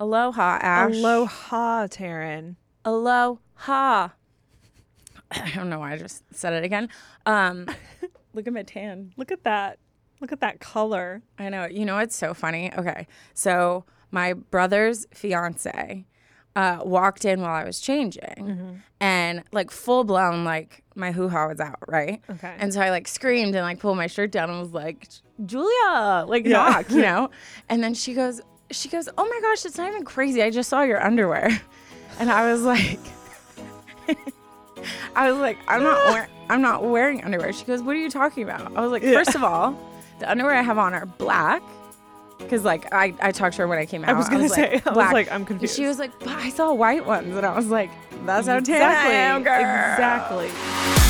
Aloha, Ash. Aloha, Taryne. Aloha. I don't know why I just said it again. Um, look at my tan. Look at that. Look at that color. I know. You know what's so funny? Okay. So my brother's fiance uh, walked in while I was changing and like full blown, like my hoo ha was out, right? Okay. And so I like screamed and like pulled my shirt down and was like, Julia, like Yeah. knock, you know? And then she goes, she goes, oh my gosh, it's not even crazy. I just saw your underwear. And I was like, I was like, I'm not wearing, I'm not wearing underwear. She goes, what are you talking about? I was like, first of all, the underwear I have on are black. Cause like I, I talked to her when I came out. I was gonna say, like, I was like, I'm confused. She was like, but I saw white ones, and I was like, that's how tan exactly. I am, girl. Exactly.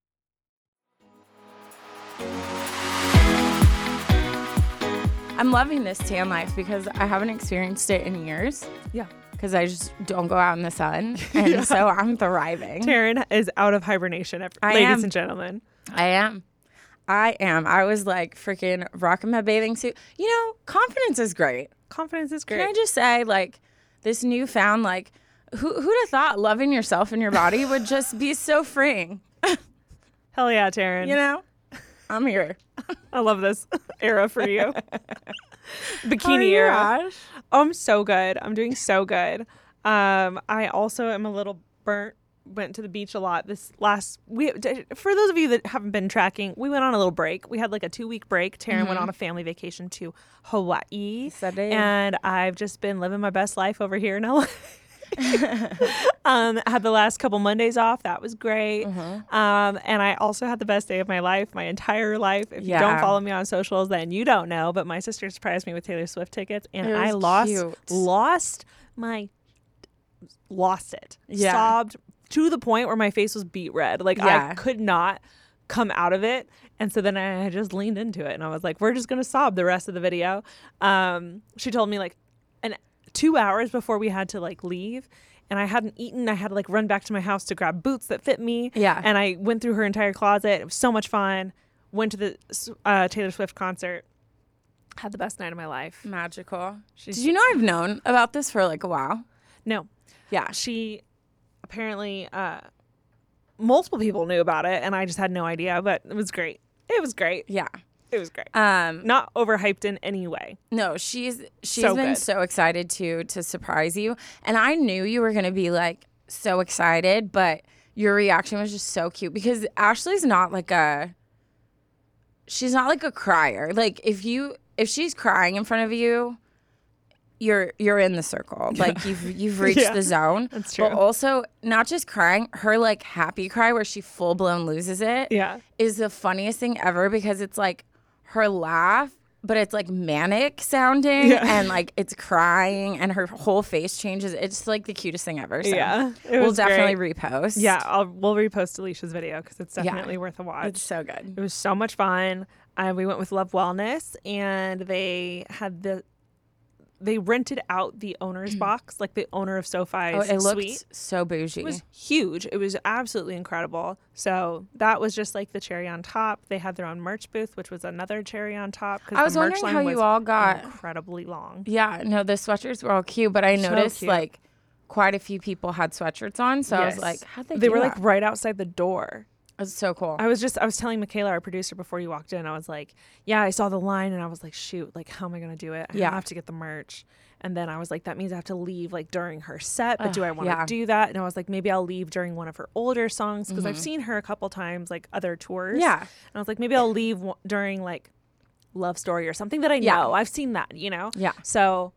I'm loving this tan life because I haven't experienced it in years. Yeah. Because I just don't go out in the sun, and so I'm thriving. Taryne is out of hibernation, ladies am. and gentlemen. I am. I am. I was like freaking rocking my bathing suit. You know, confidence is great. Confidence is great. Can I just say, like, this newfound, like, who who'd have thought loving yourself and your body would just be so freeing? Hell yeah, Taryne. You know, I'm here. I love this era for you. Bikini you, era. Ash? Oh, I'm so good. I'm doing so good. Um, I also am a little burnt. Went to the beach a lot this last. We for those of you that haven't been tracking, we went on a little break. We had like a two week break. Taryne went on a family vacation to Hawaii, and I've just been living my best life over here in LA. um, had the last couple Mondays off. That was great. Mm-hmm. Um, and I also had the best day of my life, my entire life. If you don't follow me on socials, then you don't know. But my sister surprised me with Taylor Swift tickets, and I lost cute. lost my lost it. Yeah. Sobbed to the point where my face was beat red. Like I could not come out of it. And so then I just leaned into it and I was like, we're just gonna sob the rest of the video. Um, she told me like two hours before we had to like leave. And I hadn't eaten. I had to like run back to my house to grab boots that fit me. Yeah. And I went through her entire closet. It was so much fun. Went to the uh, Taylor Swift concert. Had the best night of my life. Magical. She's- Did you know I've known about this for like a while? No, Yeah. she apparently uh multiple people knew about it and I just had no idea, but it was great. It was great. Yeah. It was great. Um, Not overhyped in any way. No, she's she's So been good. so excited to to surprise you, and I knew you were gonna be like so excited, but your reaction was just so cute because Ashley's not like a she's not like a crier. Like if you if she's crying in front of you, you're you're in the circle. Like you've you've reached Yeah, the zone. that's true. But also not just crying, her like happy cry where she full blown loses it Yeah. is the funniest thing ever because it's like her laugh, but it's like manic sounding Yeah. and like it's crying and her whole face changes. It's like the cutest thing ever. So Yeah, we'll definitely great. repost. Yeah, I'll, we'll repost Alicia's video because it's Yeah. definitely worth a watch. It's so good. It was so much fun. Uh, we went with Love Wellness, and they had the they rented out the owner's mm. box, like the owner of SoFi's Oh, it looked suite. so bougie. It was huge. It was absolutely incredible. So that was just like the cherry on top. They had their own merch booth, which was another cherry on top. I was the merch wondering line how you was all got- incredibly long. yeah, no, the sweatshirts were all cute, but I So noticed cute. like quite a few people had sweatshirts on. So I was like, how'd they They were like right outside the door. It's so cool. I was just I was telling Michaela, our producer, before you walked in, I was like, Yeah, I saw the line and I was like, shoot, like how am I gonna do it? I Yeah. have to get the merch. And then I was like, that means I have to leave like during her set, but do I want to yeah. do that? And I was like, maybe I'll leave during one of her older songs because I've seen her a couple times, like other tours. Mm-hmm. Yeah. And I was like, maybe I'll leave w- during like Love Story or something that I know. Yeah. I've seen that, you know? Yeah. So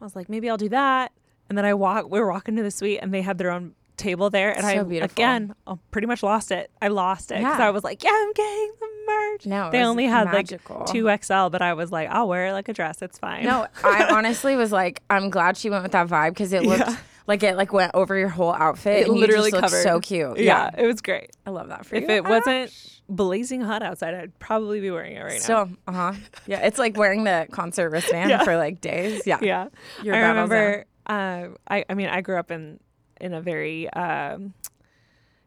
I was like, maybe I'll do that. And then I walk, we were walking to the suite and they had their own table there. And So I, beautiful. again, I pretty much lost it. I lost it because Yeah. I was like, yeah, I'm getting the merch. No, they only had magical. like 2XL, but I was like, I'll wear it like a dress. It's fine. No, I honestly was like, I'm glad she went with that vibe because it looked Yeah. like it like went over your whole outfit. it literally covered. so cute. Yeah, Yeah. it was great. I love that for If you. it wasn't blazing hot outside, I'd probably be wearing it right now. So, uh huh. Yeah, it's like wearing the concert wristband Yeah. for like days. Yeah. Yeah. Your I remember, uh, I, I mean, I grew up in, in a very, um,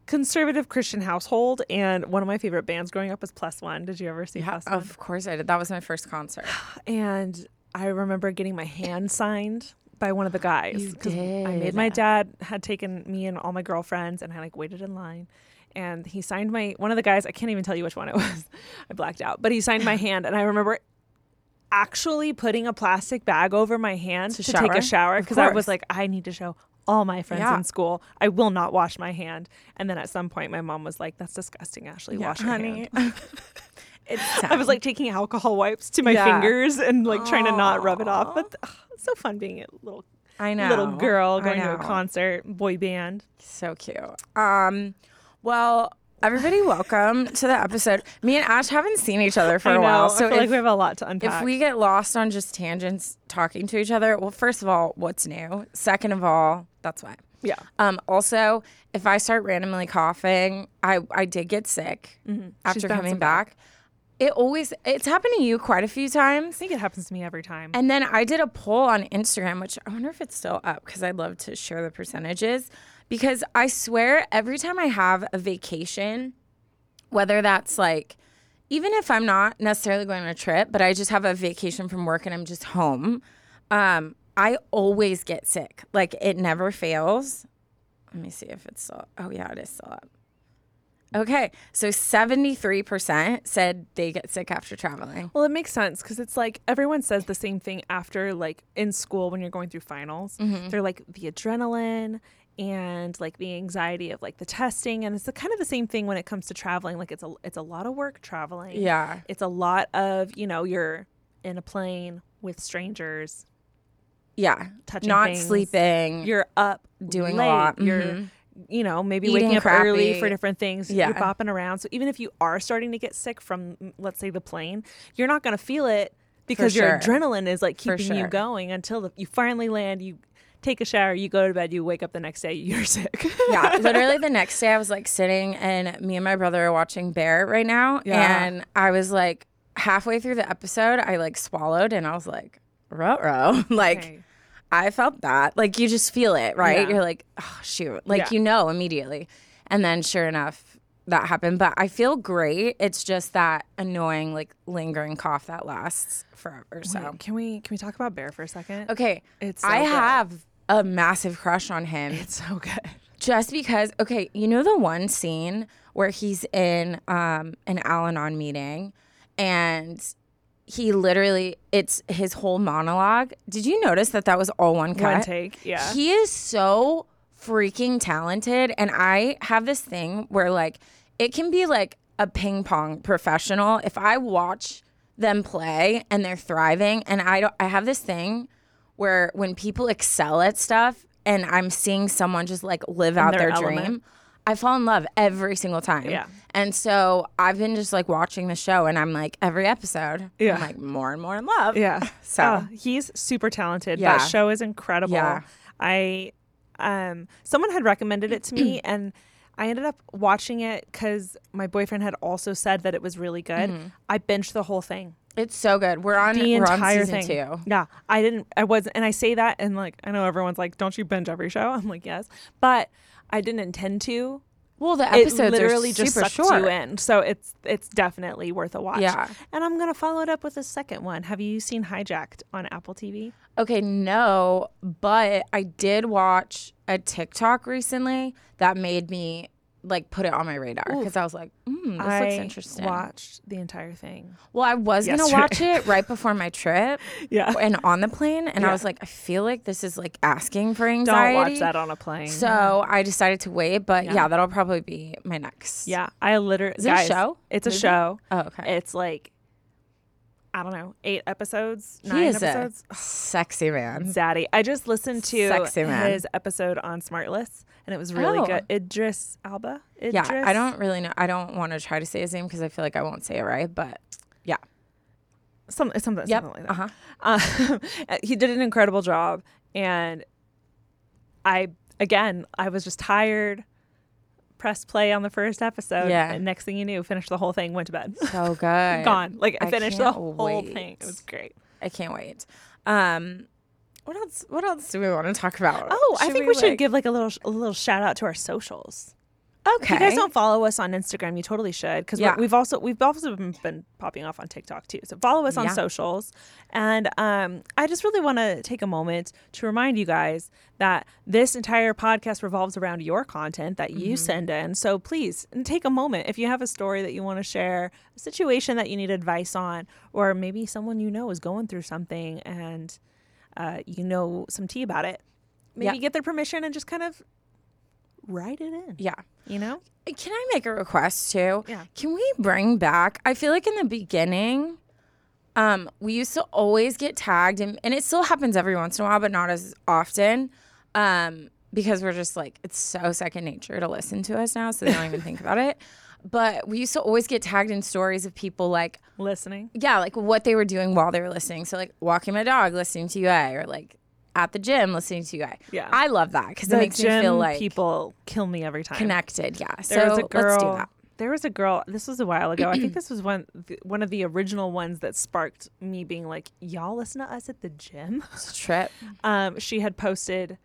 conservative Christian household, and one of my favorite bands growing up was Plus One. Did you ever see Yeah, Plus One? of course I did. That was my first concert. and I remember getting my hand signed by one of the guys You 'cause I made my dad had taken me and all my girlfriends and I like waited in line and he signed my one of the guys I can't even tell you which one it was I blacked out but he signed my hand and I remember actually putting a plastic bag over my hand to, To take a shower because I was like I need to show all my friends Yeah. in school I will not wash my hand and then at some point my mom was like that's disgusting Ashley wash your hand it's I was like taking alcohol wipes to my Yeah. fingers and like trying to not rub it off. But ugh, it's so fun being a little I know. little girl going to a concert, boy band. So cute. Um, well, everybody, welcome to the episode. Me and Ash haven't seen each other for I a know. while, I so feel like we have a lot to unpack. if we get lost on just tangents talking to each other, well, first of all, what's new? Second of all, that's why. yeah, Um, also, if I start randomly coughing, I I did get sick after bouncing coming back. back. It always it's happened to you quite a few times. I think it happens to me every time. And then I did a poll on Instagram, which I wonder if it's still up because I'd love to share the percentages. Because I swear every time I have a vacation, whether that's like, even if I'm not necessarily going on a trip, but I just have a vacation from work and I'm just home, um, I always get sick. Like it never fails. Let me see if it's still, oh yeah, it is still up. Okay, so 73% said they get sick after traveling. well, it makes sense because it's like everyone says the same thing after, like in school when you're going through finals. Mm-hmm. They're like the adrenaline and like the anxiety of like the testing, and it's the, kind of the same thing when it comes to traveling. Like it's a it's a lot of work traveling. Yeah. it's a lot of you know you're in a plane with strangers Yeah. touching Not things. sleeping. you're up Doing a late. lot. you're Mhm. you know maybe Eating waking up early for different things Yeah. you're bopping around so even if you are starting to get sick from let's say the plane you're not going to feel it because your sure. adrenaline is like keeping you going until the, you finally land you take a shower you go to bed you wake up the next day you're sick yeah, literally the next day I was like sitting and me and my brother are watching Bear right now. Yeah. And I was like halfway through the episode, I like swallowed and I was like, row row. like Okay. I felt that. Like you just feel it, right? Yeah. You're like, oh shoot. Like Yeah. you know immediately. And then sure enough, that happened. But I feel great. It's just that annoying, like lingering cough that lasts forever. So Wait, can we can we talk about bear for a second okay. It's so I good. have a massive crush on him. it's so good. Just because okay you know the one scene where he's in um an al-anon meeting and he literally it's his whole monologue. Did you notice that that was all one cut? one take yeah. He is so freaking talented and i have this thing where like it can be like a ping pong professional. If i watch them play and they're thriving and i don't i have this thing where when people excel at stuff and i'm seeing someone just like live out their their, dream i fall in love every single time Yeah. and so i've been just like watching the show and i'm like every episode Yeah. i'm like more and more in love Yeah. So- Oh, he's super talented. Yeah. That show is incredible. Yeah. I um someone had recommended it to me and I ended up watching it cuz my boyfriend had also said that it was really good. Mm-hmm. I binged the whole thing. It's so good we're on The we're on entire season thing. two Yeah. I didn't I was and I say that and like I know everyone's like don't you binge every show? I'm like yes. But I didn't intend to. Well, the It episodes literally are just super sucked short. you in. So it's it's definitely worth a watch. Yeah. And I'm going to follow it up with a second one. Have you seen Hijacked on Apple TV? Okay, no, but I did watch a TikTok recently that made me like put it on my radar because I was like, mm, this I looks interesting. I watched the entire thing. Well, I was gonna watch it right before my trip Yeah. and on the plane, and I was like, I feel like this is like asking for anxiety. Don't watch that on a plane. So I decided to wait, but yeah, Yeah. that'll probably be my next. yeah, I literally. Is it a show? It's a Movie? show. Oh, okay. It's like, I don't know, eight episodes, he nine is episodes. a sexy man. Zaddy. I just listened to Sexy man. his episode on Smartless, and it was really Oh. good. Idris Elba. Idris? Yeah, I don't really know. I don't want to try to say his name because I feel like I won't say it right. But yeah, Some, something, yep. something like Uh-huh. Um, he did an incredible job, and I again, I was just tired. Pressed play on the first episode. Yeah. And next thing you knew, finished the whole thing, went to bed. So good. Gone. Like I I finished the whole wait. thing. It was great. I can't wait. Um, what else? What else do we want to talk about? Oh, I think we, should like- give like a little a little shout out to our socials. Okay. If you guys don't follow us on Instagram, you totally should because Yeah. we've also we've also been, been popping off on TikTok too. So follow us on Yeah. socials, and um, I just really want to take a moment to remind you guys that this entire podcast revolves around your content that you send in. So please take a moment if you have a story that you want to share, a situation that you need advice on, or maybe someone you know is going through something and uh, you know some tea about it. Maybe Yeah. get their permission and just kind of write it in. Yeah. You know. Can I make a request too? Yeah. Can we bring back? I feel like in the beginning, um, we used to always get tagged, and, and it still happens every once in a while, but not as often, um, because we're just like it's so second nature to listen to us now, so they don't even think about it. But we used to always get tagged in stories of people like, Listening. yeah, like what they were doing while they were listening. So like walking my dog, listening to UA, or like at the gym, listening to you guys. Yeah. I love that because it makes me feel like people kill me every time. connected. Yeah. There so was a girl. let's do that. There was a girl. This was a while ago. I think this was one one of the original ones that sparked me being like, "Y'all listen to us at the gym." It's a trip. Um, she had posted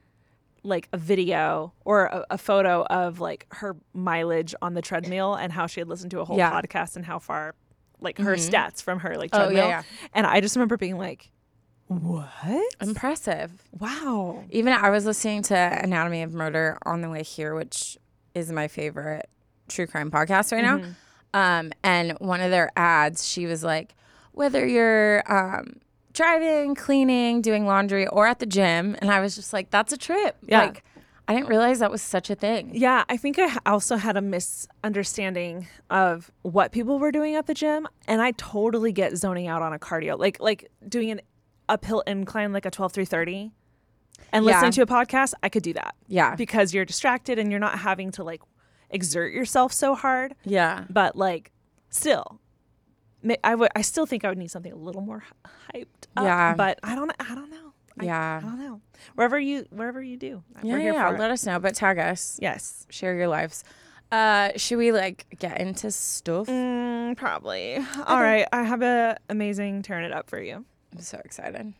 like a video or a, a photo of like her mileage on the treadmill and how she had listened to a whole Yeah. podcast and how far, like her stats from her like Oh, yeah, treadmill. yeah. And I just remember being like, "What? Impressive. Wow!" Even I was listening to Anatomy of Murder on the way here, which is my favorite true crime podcast right Mm-hmm. now. Um, and one of their ads, she was like, whether you're um, driving, cleaning, doing laundry, or at the gym, and I was just like, that's a trip. Yeah. Like, I didn't realize that was such a thing. Yeah, I think I also had a misunderstanding of what people were doing at the gym, and I totally get zoning out on a cardio, like like doing an uphill incline like a twelve through thirty, and Yeah. listening to a podcast. I could do that Yeah. because you're distracted and you're not having to like exert yourself so hard. Yeah. But like, still, I would I still think I would need something a little more hyped. Up, Yeah. but I don't I don't know. I, Yeah. I don't know. Wherever you wherever you do, Yeah, yeah. for it. Let us know, but tag us. Yes. Share your lives. Uh, should we like get into stuff? Mm, probably. All right. I have a amazing turn it up for you. I'm so excited.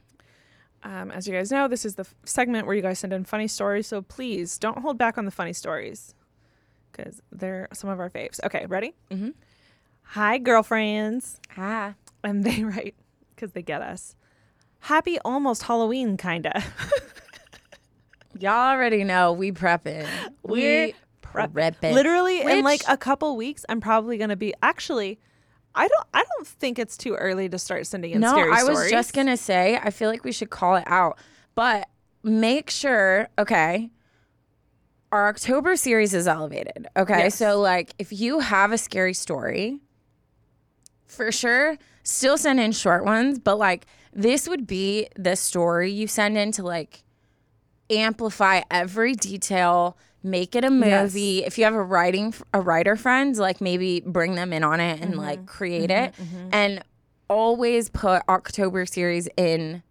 Um, as you guys know, this is the f- segment where you guys send in funny stories. So please don't hold back on the funny stories because they're some of our faves. Okay, ready? Mhm. Hi, girlfriends. Ah. And they write because they get us. Happy almost Halloween, kinda. Y'all already know we prepping. We're We prepping. Literally in like a couple weeks, I'm probably gonna be. Actually, I don't. I don't think it's too early to start sending in scary stories. No, scary I was stories. just gonna say. I feel like we should call it out, but make sure. Okay. Our October series is elevated. Okay, Yes. so like if you have a scary story, for sure, still send in short ones. But like this would be the story you send in to like amplify every detail make it a movie. If you have a writing a writer friend like maybe bring them in on it and Mm-hmm. like create it. And always put october series in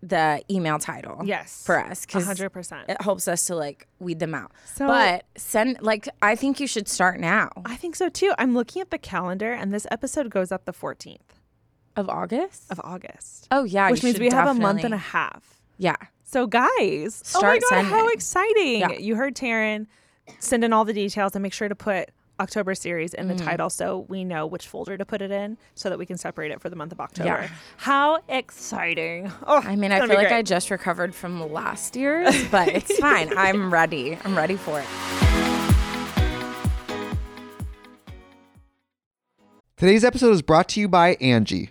the email title Yes. for us hundred percent. it helps us to like weed them out. So- but send like i think you should start now. I think so too. I'm looking at the calendar, and this episode goes up the 14th of august? Of August, oh yeah which means we have a month and a half. yeah so guys, Start oh my god, sending. how exciting! Yeah. You heard Taryne. Send in all the details and make sure to put October series in the mm. title so we know which folder to put it in so that we can separate it for the month of October. Yeah. How exciting. Oh, I mean, I feel like. I just recovered from last year's, but it's fine. I'm ready. I'm ready for it. Today's episode is brought to you by Angi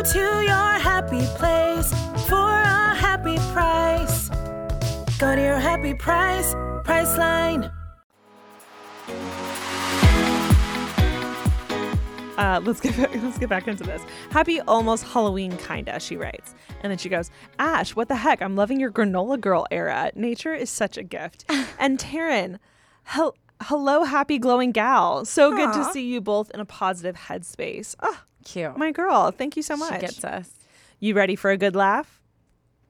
Go to your happy place for a happy price. Go to your happy price, Priceline. Uh, let's get back, let's get back into this. Happy almost Halloween kinda, she writes, and then she goes, Ash, what the heck? I'm loving your granola girl era. Nature is such a gift. and Taryne, hel- hello, happy glowing gal. So good to see you both in a positive headspace. Oh, Cute. my girl, thank you so much. She gets us. You ready for a good laugh?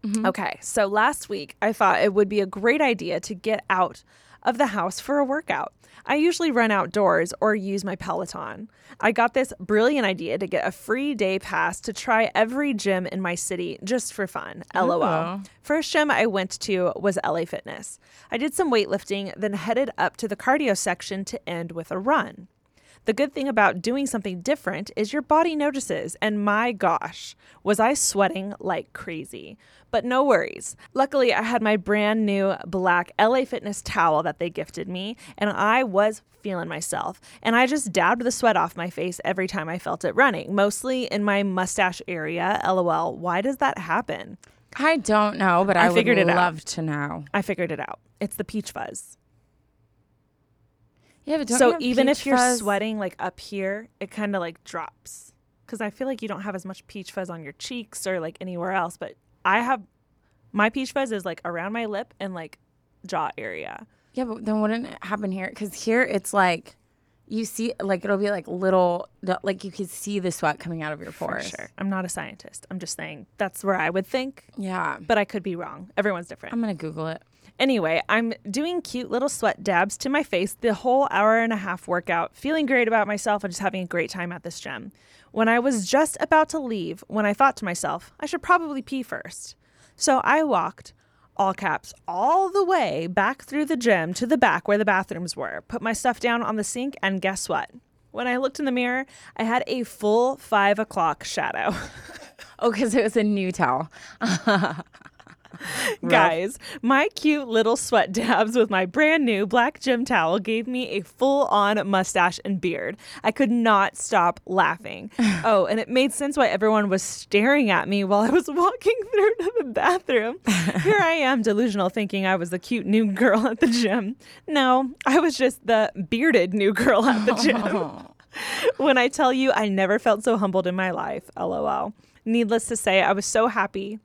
Mm-hmm. Okay, so last week I thought it would be a great idea to get out of the house for a workout. I usually run outdoors or use my Peloton. I got this brilliant idea to get a free day pass to try every gym in my city just for fun. LOL. Ooh. First gym I went to was LA Fitness. I did some weightlifting, then headed up to the cardio section to end with a run. The good thing about doing something different is your body notices, and my gosh, was I sweating like crazy. But no worries. Luckily, I had my brand new black LA Fitness towel that they gifted me, and I was feeling myself. And I just dabbed the sweat off my face every time I felt it running, mostly in my mustache area. LOL. Why does that happen? I don't know, but I I, would figured it out. love to know. I figured it out. It's the peach fuzz. Yeah, but don't you so have even if you're fuzz? sweating like up here, it kind of like drops. Because I feel like you don't have as much peach fuzz on your cheeks or like anywhere else. But I have my peach fuzz is like around my lip and like jaw area. Yeah, but then wouldn't it happen here? Because here it's like you see, like it'll be like little, like you could see the sweat coming out of your For pores. sure. I'm not a scientist. I'm just saying that's where I would think, Yeah, but I could be wrong. Everyone's different. I'm gonna Google it. Anyway, I'm doing cute little sweat dabs to my face the whole hour and a half workout, feeling great about myself and just having a great time at this gym. When I was just about to leave, when I thought to myself, I should probably pee first. So I walked, all caps, all the way back through the gym to the back where the bathrooms were, put my stuff down on the sink, and guess what? When I looked in the mirror, I had a full five o'clock shadow. Oh, because it was a new towel. Guys, my cute little sweat dabs with my brand new black gym towel gave me a full on mustache and beard. I could not stop laughing. oh, and it made sense why everyone was staring at me while I was walking through to the bathroom. Here I am, delusional, thinking I was the cute new girl at the gym. No, I was just the bearded new girl at the gym. when I tell you I never felt so humbled in my life, lol. Needless to say, I was so happy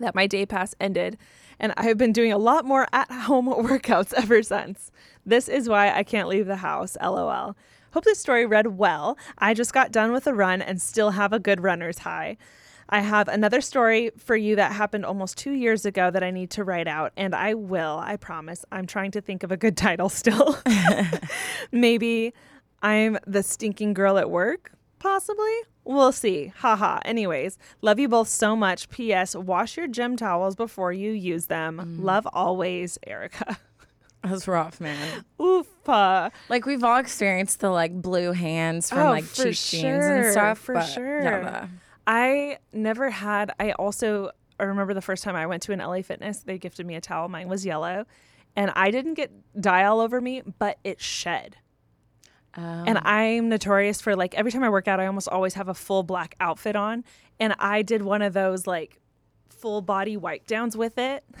that my day pass ended, and I've been doing a lot more at home workouts ever since. This is why I can't leave the house, lol. Hope this story read well. I just got done with a run and still have a good runner's high. I have another story for you that happened almost two years ago that I need to write out, and I will, I promise. I'm trying to think of a good title still. Maybe I'm the stinking girl at work, possibly. We'll see. Haha. Anyways, love you both so much. P.S. Wash your gym towels before you use them. Love always, Erica. That was rough, man. Oof. uh, Like we've all experienced the like blue hands from Oh, like cheap jeans and stuff. for but, sure. Yeah, I never had. I also I remember the first time I went to an LA Fitness, they gifted me a towel. Mine was yellow, and I didn't get dye all over me, but it shed. And Oh. I'm notorious for like every time I work out, I almost always have a full black outfit on, and I did one of those like full body wipe downs with it.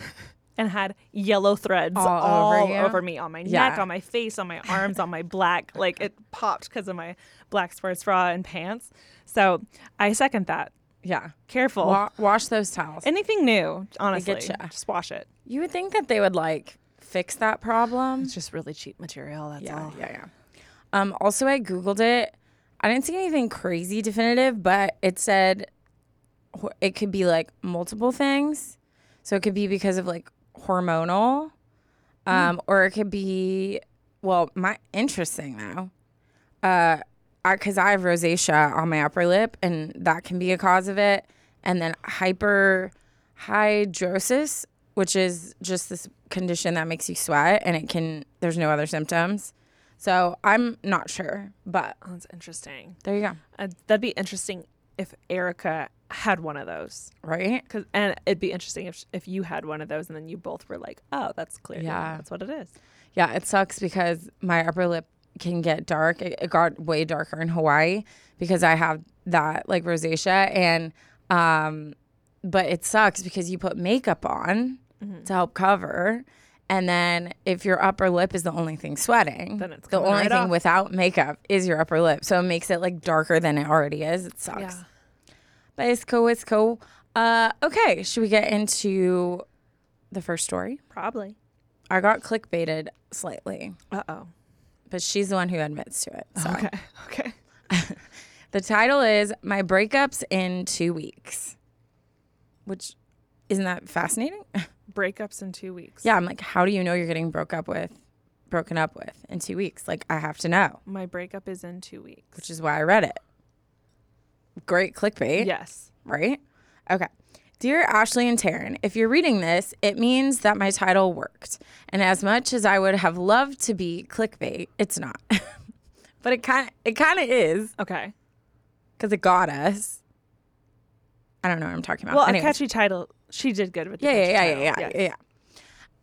And had yellow threads All all, over over, me on my neck, Yeah. on my face, on my arms, on my black. Like it popped because of my black sports bra and pants. So I second that. yeah. Careful. Wa- wash those towels. Anything new, honestly, just wash it. you would think that they would like fix that problem. It's just really cheap material. That's Yeah, all. yeah, yeah. Um, also, I googled it. I didn't see anything crazy definitive, but it said it could be like multiple things. So it could be because of like hormonal, um, or it could be well, my interesting though, uh, because I, have rosacea on my upper lip, and that can be a cause of it. And then hyperhidrosis, which is just this condition that makes you sweat, and it can. There's no other symptoms. So I'm not sure, but Oh, that's interesting. there you go. Uh, that'd be interesting if Erica had one of those. Right? Cause, and it'd be interesting if if you had one of those and then you both were like, oh, that's clear. Yeah. That's what it is. Yeah, it sucks because my upper lip can get dark. It, it got way darker in Hawaii because I have that like rosacea and um but it sucks because you put makeup on Mm-hmm. to help cover and then if your upper lip is the only thing sweating, Then it's the only right thing off. without makeup is your upper lip. So it makes it like darker than it already is. It sucks. Yeah. But it's cool, it's cool. Uh okay, should we get into the first story? Probably. I got clickbaited slightly Uh oh. but she's the one who admits to it. So Okay. Okay. the title is My Breakups in Two Weeks. Which isn't that fascinating? Breakups in two weeks. yeah, I'm like, how do you know you're getting broke up with broken up with in two weeks? Like I have to know. My breakup is in two weeks. Which is why I read it. Great clickbait. yes. right? Okay. Dear Ashley and Taryne, if you're reading this, it means that my title worked. And as much as I would have loved to be clickbait, it's not. but it kind of it kind of is Okay. cuz it got us. I don't know what I'm talking about. Well, Anyways. a catchy title. She did good with the Yeah, yeah, yeah, yeah, yeah, yeah, yeah.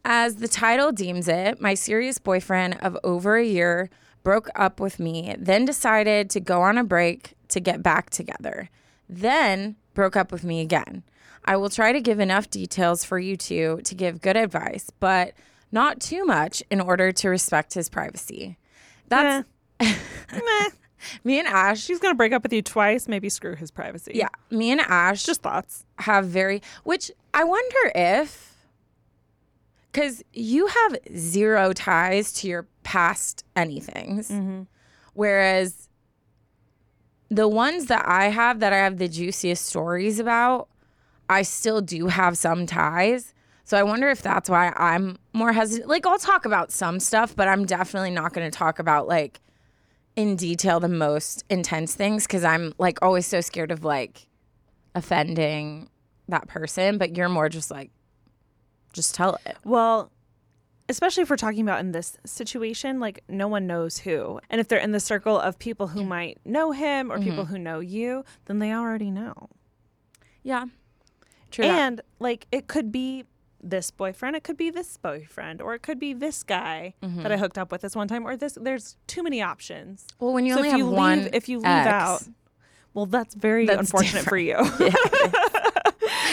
As the title deems it, my serious boyfriend of over a year broke up with me, then decided to go on a break to get back together. Then broke up with me again. I will try to give enough details for you two to give good advice, but not too much in order to respect his privacy. That's Meh. me and Ash. She's gonna break up with you twice. Maybe screw his privacy. Yeah, me and Ash Just thoughts. have very which I wonder if because you have zero ties to your past anythings, mm-hmm. whereas the ones that I have that I have the juiciest stories about, I still do have some ties. So I wonder if that's why I'm more hesitant. Like I'll talk about some stuff, but I'm definitely not going to talk about like in detail the most intense things because I'm like always so scared of like offending that person. But you're more just like, just tell it. Well, especially if we're talking about in this situation, like no one knows who. And if they're in the circle of people who might know him or people mm-hmm. who know you, then they already know. Yeah, true. that. And like it could be this boyfriend, it could be this boyfriend, or it could be this guy mm-hmm. that I hooked up with this one time, or this. There's too many options. well, when you so only if have you one, leave, if you leave ex, out, well, that's very That's unfortunate for you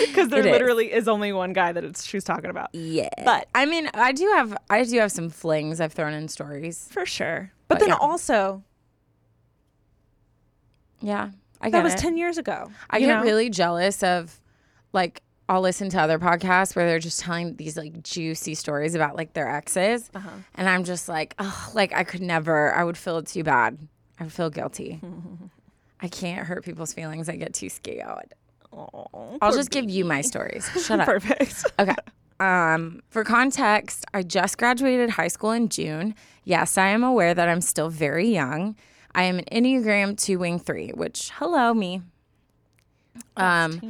because there It is. literally is only one guy that it's she's talking about. yeah. But- I mean, I do have, I do have some flings I've thrown in stories. For sure. But, But then yeah. also, Yeah, I that was it. 10 years ago. I get know? really jealous of like I'll listen to other podcasts where they're just telling these like juicy stories about like their exes, Uh-huh. and I'm just like, oh, like I could never. I would feel too bad. I would feel guilty. I can't hurt people's feelings. I get too scared. Oh, I'll just give you my stories. Shut up. perfect. Okay. Um, for context, I just graduated high school in June. Yes, I am aware that I'm still very young. I am an Enneagram 2 Wing 3, which, hello, me. Um,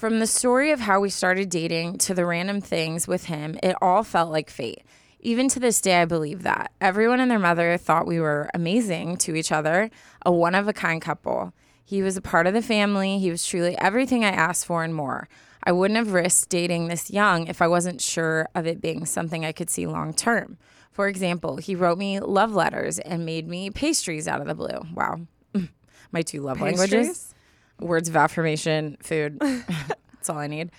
from the story of how we started dating to the random things with him, it all felt like fate. Even to this day, I believe that. Everyone and their mother thought we were amazing to each other, a one of a kind couple. He was a part of the family. He was truly everything I asked for and more. I wouldn't have risked dating this young if I wasn't sure of it being something I could see long term. For example, he wrote me love letters and made me pastries out of the blue. Wow. My two love languages Pastries? Words of affirmation, food. That's all I need.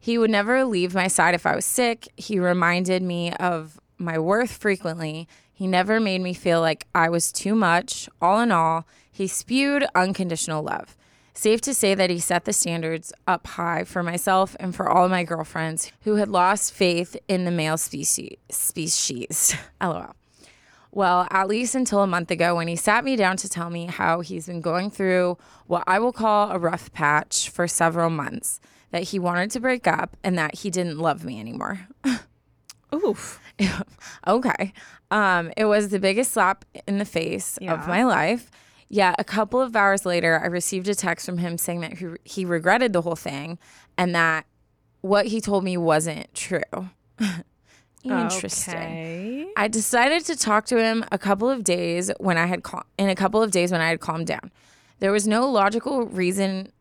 He would never leave my side if I was sick. He reminded me of my worth frequently. He never made me feel like I was too much. All in all, he spewed unconditional love. Safe to say that he set the standards up high for myself and for all of my girlfriends who had lost faith in the male species. Species. LOL. Well, at least until a month ago when he sat me down to tell me how he's been going through what I will call a rough patch for several months, that he wanted to break up and that he didn't love me anymore. Oof. okay. Um, it was the biggest slap in the face Yeah. of my life. Yeah, a couple of hours later, I received a text from him saying that he, he regretted the whole thing and that what he told me wasn't true. Interesting. Okay. I decided to talk to him a couple of days when I had cal- in a couple of days when I had calmed down. There was no logical reason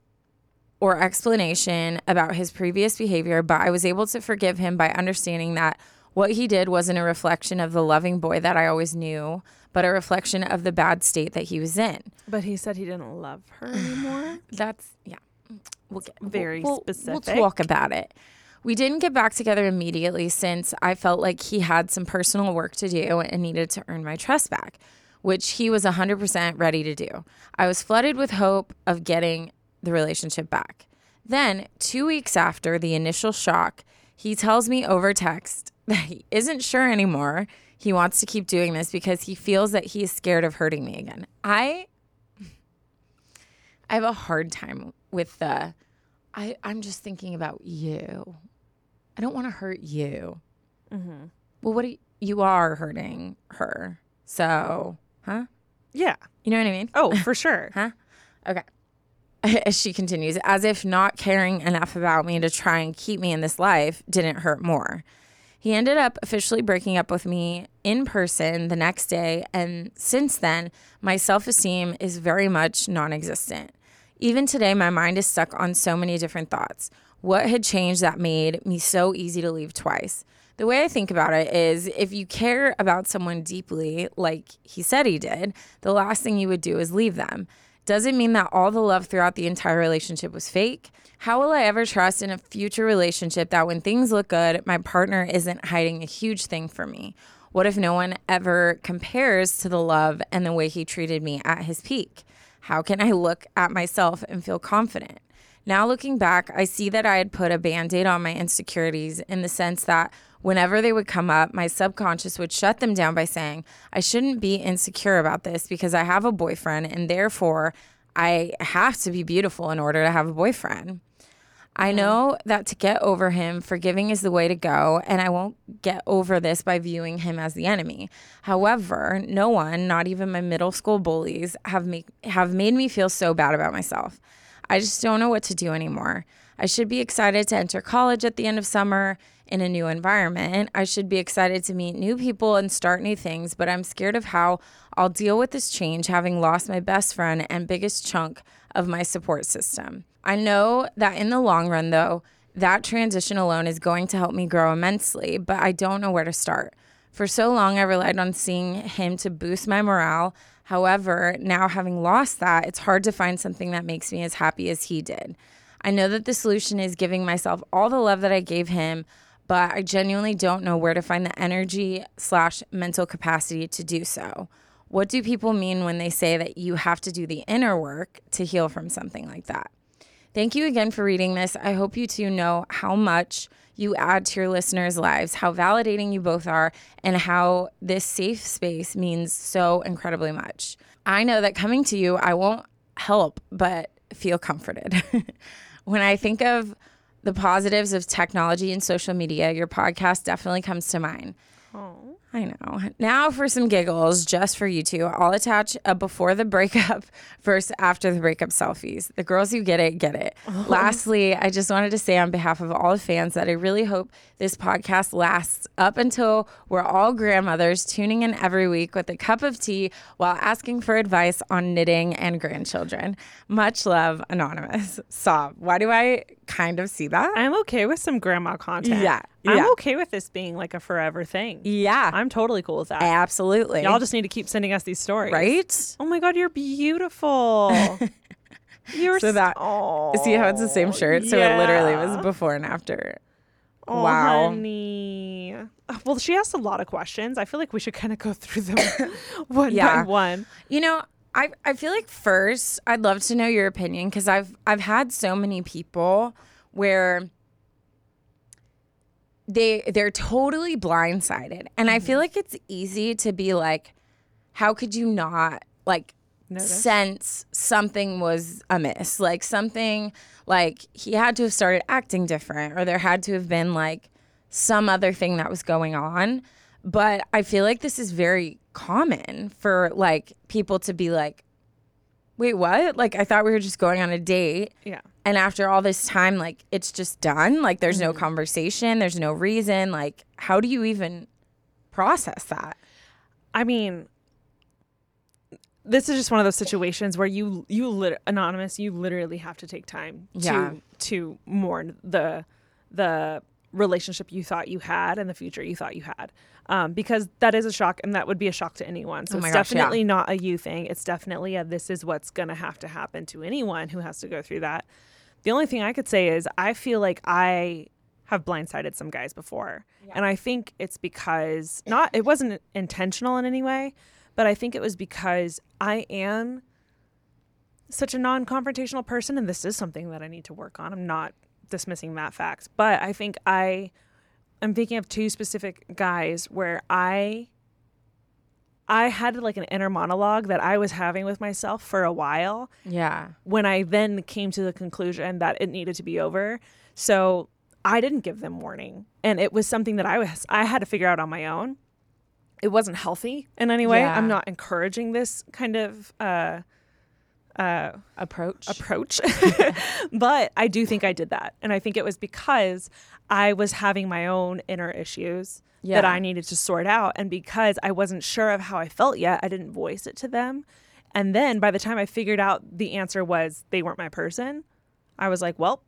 or explanation about his previous behavior, but I was able to forgive him by understanding that what he did wasn't a reflection of the loving boy that I always knew, but a reflection of the bad state that he was in. But he said he didn't love her anymore. That's yeah. We'll get very we'll, We'll specific. talk about it. We didn't get back together immediately since I felt like he had some personal work to do and needed to earn my trust back, which he was 100% ready to do. I was flooded with hope of getting the relationship back. Then, two weeks after the initial shock, he tells me over text that he isn't sure anymore. He wants to keep doing this because he feels that he is scared of hurting me again. I I have a hard time with the I I'm just thinking about you. I don't want to hurt you. Mm-hmm. Well, what do you, you are hurting her? So, huh? Yeah. You know what I mean? Oh, for sure. Huh? Okay. As she continues, as if not caring enough about me to try and keep me in this life didn't hurt more. He ended up officially breaking up with me in person the next day, and since then, my self esteem is very much non existent. Even today, my mind is stuck on so many different thoughts. What had changed that made me so easy to leave twice? The way I think about it is if you care about someone deeply, like he said he did, the last thing you would do is leave them. Does it mean that all the love throughout the entire relationship was fake? How will I ever trust in a future relationship that when things look good, my partner isn't hiding a huge thing from me? What if no one ever compares to the love and the way he treated me at his peak? How can I look at myself and feel confident? Now, looking back, I see that I had put a band aid on my insecurities in the sense that whenever they would come up, my subconscious would shut them down by saying, I shouldn't be insecure about this because I have a boyfriend and therefore I have to be beautiful in order to have a boyfriend. I know that to get over him, forgiving is the way to go, and I won't get over this by viewing him as the enemy. However, no one, not even my middle school bullies, have make, have made me feel so bad about myself. I just don't know what to do anymore. I should be excited to enter college at the end of summer in a new environment. I should be excited to meet new people and start new things, but I'm scared of how I'll deal with this change having lost my best friend and biggest chunk of my support system. I know that in the long run, though, that transition alone is going to help me grow immensely, but I don't know where to start. For so long, I relied on seeing him to boost my morale. However, now having lost that, it's hard to find something that makes me as happy as he did. I know that the solution is giving myself all the love that I gave him, but I genuinely don't know where to find the energy slash mental capacity to do so. What do people mean when they say that you have to do the inner work to heal from something like that? Thank you again for reading this. I hope you two know how much you add to your listeners' lives, how validating you both are, and how this safe space means so incredibly much. I know that coming to you, I won't help but feel comforted. when I think of the positives of technology and social media, your podcast definitely comes to mind. Oh. I know. Now for some giggles, just for you two, I'll attach a before the breakup versus after the breakup selfies. The girls who get it, get it. Oh. Lastly, I just wanted to say on behalf of all the fans that I really hope this podcast lasts up until we're all grandmothers tuning in every week with a cup of tea while asking for advice on knitting and grandchildren. Much love, Anonymous. Sob. Why do I kind of see that? I'm okay with some grandma content. Yeah, I'm yeah. okay with this being like a forever thing. yeah, I'm totally cool with that. absolutely. Y'all just need to keep sending us these stories. right? Oh my god, you're beautiful. you're So that oh, see how it's the same shirt. So it literally was before and after. Oh, wow. honey. Uh, Well, she asked a lot of questions. I feel like we should kind of go through them one Yeah. by one. You know, I I feel like first I'd love to know your opinion because I've I've had so many people where they they're totally blindsided, and I Mm-hmm. feel like it's easy to be like, how could you not like Notice. sense something was amiss, like something like he had to have started acting different, or there had to have been like some other thing that was going on. But I feel like this is very common for like people to be like, wait, what? Like, I thought we were just going on a date. Yeah. And after all this time, like, it's just done. Like, there's Mm-hmm. no conversation, there's no reason. Like, how do you even process that? I mean, this is just one of those situations where you you lit- anonymous you literally have to take time Yeah. to to mourn the the relationship you thought you had and the future you thought you had. Um, because that is a shock and that would be a shock to anyone. So Oh it's gosh, yeah. definitely not a you thing. It's definitely a this is what's going to have to happen to anyone who has to go through that. The only thing i could say is i feel like i have blindsided some guys before. And i think it's because not it wasn't intentional in any way but i think it was because i am such a non-confrontational person and this is something that i need to work on. I'm not dismissing that fact but i think i i'm thinking of two specific guys where i i had like an inner monologue that i was having with myself for a while Yeah. when I then came to the conclusion that it needed to be over. So I didn't give them warning. And it was something that I was I had to figure out on my own. It wasn't healthy in any way. Yeah. I'm not encouraging this kind of uh uh Approach. approach. but I do think I did that. And I think it was because I was having my own inner issues that I needed to sort out. And because I wasn't sure of how I felt yet, I didn't voice it to them. And then by the time I figured out the answer was they weren't my person, I was like, well,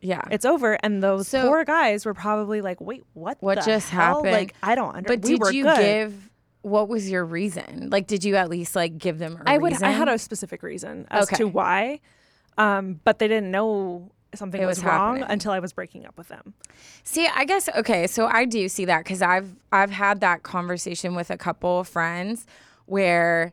yeah. it's over. And those So- poor guys were probably like, wait, what? What the just hell? happened? Like, I don't understand. but we did you good. give, what was your reason? Like, did you at least like give them a I would. reason? I had a specific reason as Okay. to why, um, but they didn't know something It was, was wrong until I was breaking up with them. See, I guess okay, so I do see that because I've I've had that conversation with a couple of friends where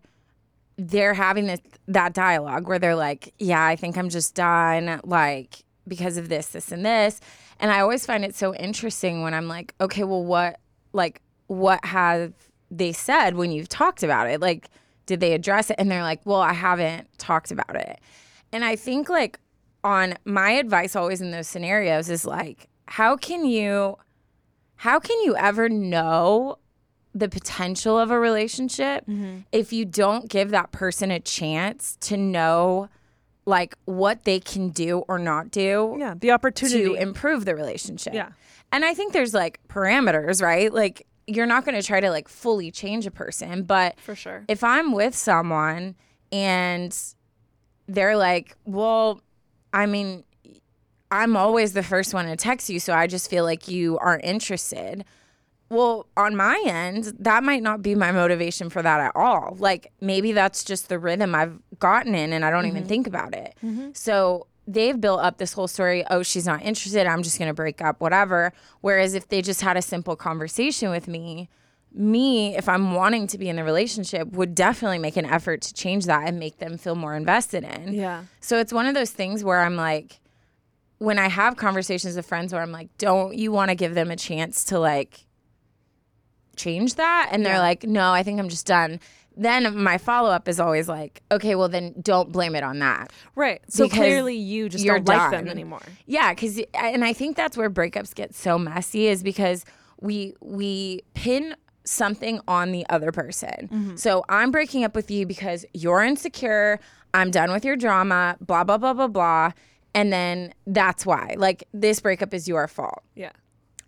they're having this that dialogue where they're like, "Yeah, I think I'm just done," like because of this, this, and this. And I always find it so interesting when I'm like, "Okay, well, what like what have they said when you've talked about it? Like, did they address it?" And they're like, "Well, I haven't talked about it." And I think like on my advice always in those scenarios is like, how can you how can you ever know the potential of a relationship mm-hmm. if you don't give that person a chance to know like what they can do or not do Yeah, the opportunity. to improve the relationship. Yeah. And I think there's like parameters, right? Like you're not going to try to like fully change a person, but For sure. if I'm with someone and they're like, well, I mean, I'm always the first one to text you, so I just feel like you aren't interested. Well, on my end, that might not be my motivation for that at all. Like maybe that's just the rhythm I've gotten in and I don't even mm-hmm. think about it. Mm-hmm. So they've built up this whole story oh, she's not interested. I'm just going to break up, whatever. Whereas if they just had a simple conversation with me, me, if I'm wanting to be in the relationship, would definitely make an effort to change that and make them feel more invested in. Yeah. So it's one of those things where I'm like, when I have conversations with friends where I'm like, don't you want to give them a chance to like change that? And they're like, no, I think I'm just done. Then my follow up is always like, okay, well then don't blame it on that. Right. So clearly you just don't like them anymore. Yeah, because and I think that's where breakups get so messy is because we we pin something on the other person. Mm-hmm. So I'm breaking up with you because you're insecure. I'm done with your drama. Blah blah blah blah blah. And then that's why. Like this breakup is your fault. Yeah.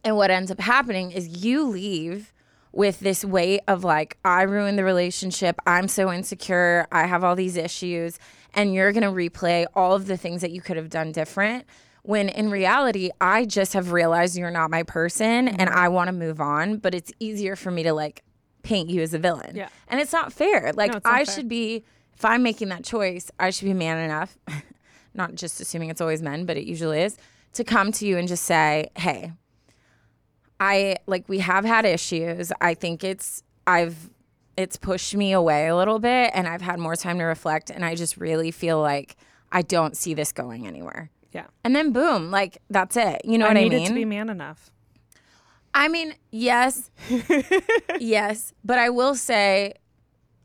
And what ends up happening is you leave with this weight of like, I ruined the relationship. I'm so insecure. I have all these issues. And you're going to replay all of the things that you could have done different. When in reality, I just have realized you're not my person and mm-hmm. I want to move on. But it's easier for me to like paint you as a villain. Yeah. And it's not fair. Like, No, not I fair. should be, if I'm making that choice, I should be man enough, not just assuming it's always men, but it usually is, to come to you and just say, hey, I like we have had issues. I think it's I've it's pushed me away a little bit and I've had more time to reflect and I just really feel like I don't see this going anywhere. Yeah. And then boom, like that's it. You know I what I mean? to be man enough. I mean, yes. yes, but I will say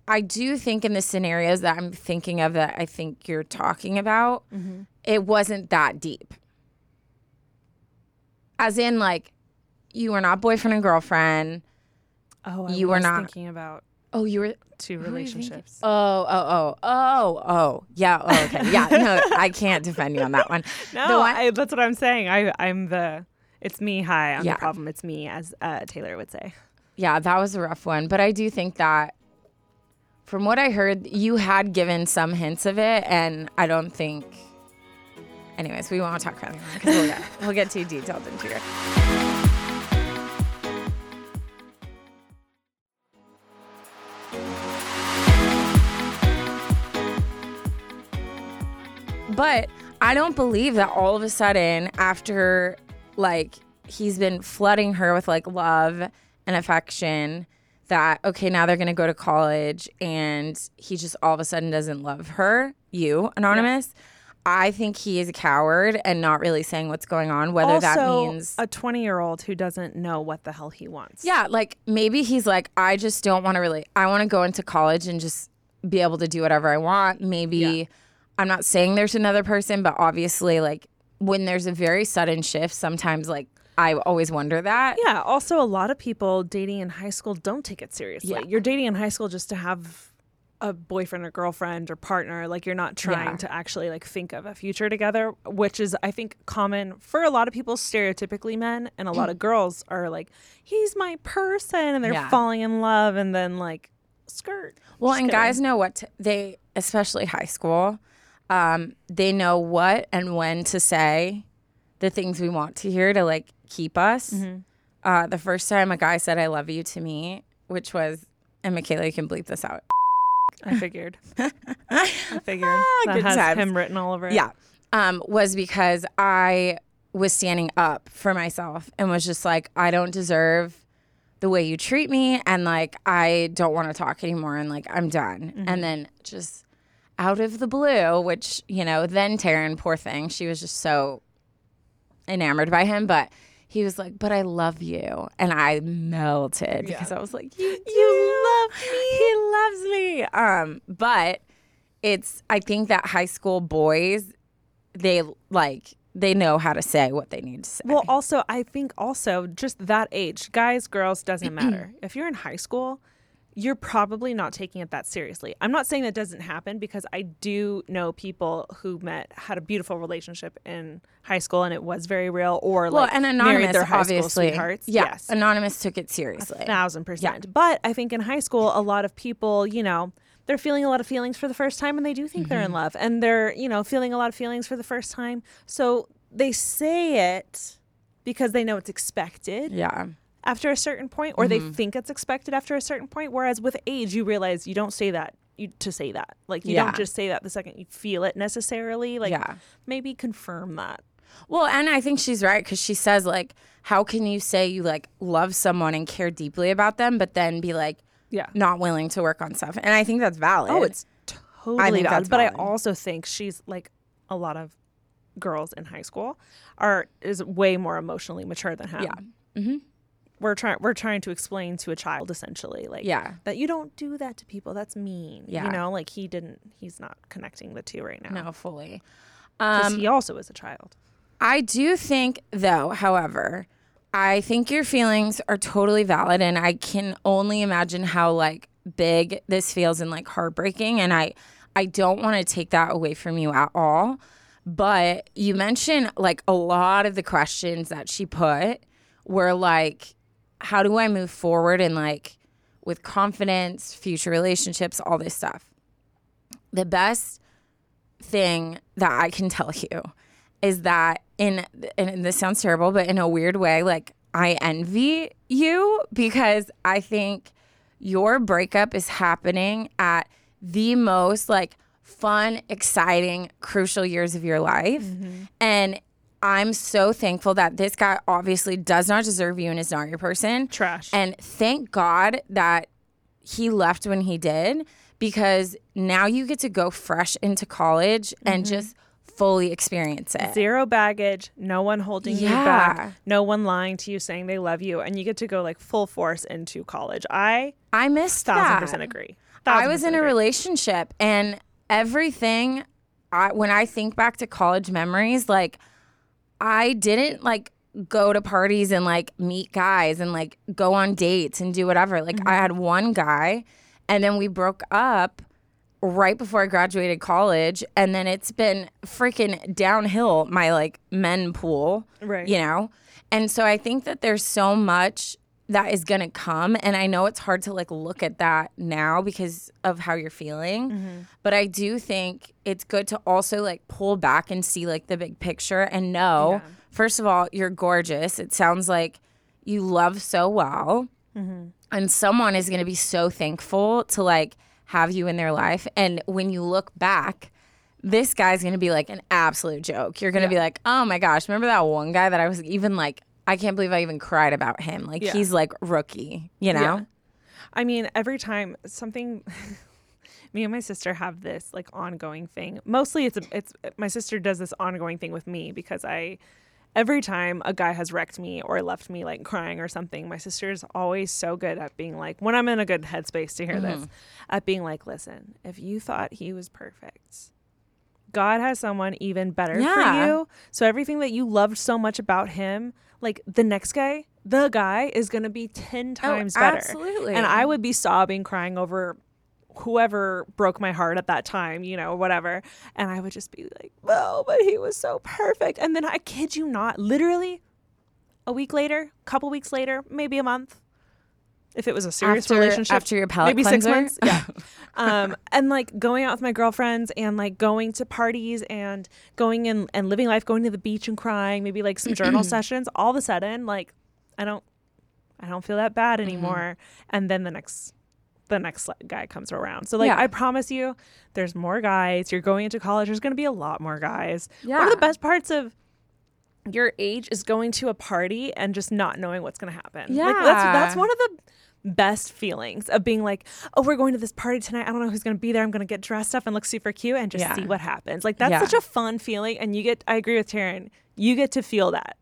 I do think in the scenarios that I'm thinking of that I think you're talking about, mm-hmm. it wasn't that deep. As in like you were not boyfriend and girlfriend. Oh, I You were was not- thinking about Oh, you were two relationships. Oh, oh, oh, oh, oh. Yeah. Oh, okay. Yeah. No, I can't defend you on that one. No, one- I, that's what I'm saying. I, I'm the. It's me. Hi, I'm Yeah. the problem. It's me, as uh, Taylor would say. yeah, that was a rough one. But I do think that from what I heard, you had given some hints of it. And I don't think. Anyways, we won't talk about it because we'll get, we'll get too detailed into it. But I don't believe that all of a sudden, after like he's been flooding her with like love and affection, that okay, now they're gonna go to college and he just all of a sudden doesn't love her, you, Anonymous. I think he is a coward and not really saying what's going on, whether also, that means a 20 year old who doesn't know what the hell he wants. yeah, like maybe he's like, I just don't want to really, I want to go into college and just be able to do whatever I want. Maybe I'm not saying there's another person, but obviously, like when there's a very sudden shift, sometimes like I always wonder that. Yeah. Also, a lot of people dating in high school don't take it seriously. Yeah. You're dating in high school just to have a boyfriend or girlfriend or partner. Like you're not trying Yeah. to actually like think of a future together, which is I think common for a lot of people, stereotypically men, and a lot of girls are like, he's my person, and they're Yeah. falling in love, and then like skirt. Well, Just and kidding. guys know what to, they, especially high school, um, they know what and when to say the things we want to hear to like keep us. Mm-hmm. Uh, the first time a guy said "I love you" to me, which was, and Michaela, you can bleep this out. I figured. I figured that Ah, good has times. him written all over it. Yeah. Um, was because I was standing up for myself and was just like, I don't deserve the way you treat me. And like, I don't want to talk anymore. And like, I'm done. And then just out of the blue, which, you know, then Taryne, poor thing, she was just so enamored by him. But he was like, But I love you. And I melted because I was like, You, you love me. He loves me. Um, but it's I think that high school boys, they like they know how to say what they need to say. Well, also, I think also just that age, guys, girls, doesn't matter. if you're in high school, you're probably not taking it that seriously. I'm not saying that doesn't happen because I do know people who met had a beautiful relationship in high school and it was very real, or well, like and married anonymous their high school sweethearts. Yeah, yes, anonymous took it seriously. thousand percent. But I think in high school, a lot of people, you know, they're feeling a lot of feelings for the first time and they do think they're Mm-hmm. in love and they're, you know, feeling a lot of feelings for the first time. So they say it because they know it's expected Yeah, after a certain point or they mm-hmm. think it's expected after a certain point. Whereas with age, you realize you don't say that you, to say that. Like you Yeah. don't just say that the second you feel it necessarily. Like Yeah. maybe confirm that. Well, and I think she's right because she says like, how can you say you like love someone and care deeply about them, but then be like, Yeah. not willing to work on stuff? And I think that's valid. Oh, it's totally think valid. that's But I also think she's like a lot of girls in high school are is way more emotionally mature than him. Yeah. Mm-hmm. We're trying we're trying to explain to a child essentially like Yeah. that you don't do that to people that's mean Yeah. you know like he didn't he's not connecting the two right now No, fully. because Um, he also is a child I do think, though, however, I think your feelings are totally valid, and I can only imagine how like big this feels and like heartbreaking. And I, I don't want to take that away from you at all. But you mentioned like a lot of the questions that she put were like, how do I move forward and like with confidence, future relationships, all this stuff. The best thing that I can tell you is that in and this sounds terrible, but in a weird way, like I envy you because I think your breakup is happening at the most like fun, exciting, crucial years of your life. Mm-hmm. And I'm so thankful that this guy obviously does not deserve you and is not your person. Trash. And thank God that he left when he did because now you get to go fresh into college and mm-hmm. just fully experience it. zero baggage no one holding you back no one lying to you saying they love you and you get to go like full force into college i I missed thousand that. percent agree I was in a agree. relationship and everything I when I think back to college memories like I didn't like go to parties and like meet guys and like go on dates and do whatever. Like Mm-hmm. I had one guy and then we broke up right before I graduated college and then it's been freaking downhill my like men pool. Right. You know? And so I think that there's so much that is going to come and I know it's hard to like look at that now because of how you're feeling. Mm-hmm. But I do think it's good to also like pull back and see like the big picture and know first of all you're gorgeous. It sounds like you love so well. Mm-hmm. And someone is going to be so thankful to like have you in their life and when you look back this guy's gonna be like an absolute joke. You're gonna be like, oh my gosh, remember that one guy that I was even like, I can't believe I even cried about him. Like Yeah. he's like rookie, you know? Yeah. I mean, every time something, me and my sister have this like ongoing thing. Mostly, it's a, it's my sister does this ongoing thing with me because I, every time a guy has wrecked me or left me like crying or something, my sister is always so good at being like, when I'm in a good headspace to hear this, mm-hmm. at being like, listen, if you thought he was perfect. God has someone even better Yeah. for you. So everything that you loved so much about him, like the next guy, the guy is going to be 10 times better. absolutely. And I would be sobbing, crying over whoever broke my heart at that time, you know, whatever. And I would just be like, "Oh, but he was so perfect." And then I kid you not, literally a week later, couple weeks later, maybe a month, if it was a serious After- relationship, after your palate maybe six months, yeah. um, and like going out with my girlfriends and like going to parties and going and and living life, going to the beach and crying, maybe like some journal sessions. All of a sudden, like I don't, I don't feel that bad Mm-hmm. anymore. And then the next, the next guy comes around. So like Yeah. I promise you, there's more guys. You're going into college. There's going to be a lot more guys. Yeah. One of the best parts of your age is going to a party and just not knowing what's going to happen. Like that's that's one of the best feelings of being like, "Oh, we're going to this party tonight. I don't know who's going to be there. I'm going to get dressed up and look super cute and just Yeah. see what happens." Like that's Yeah. such a fun feeling and you get I agree with Taryne. You get to feel that.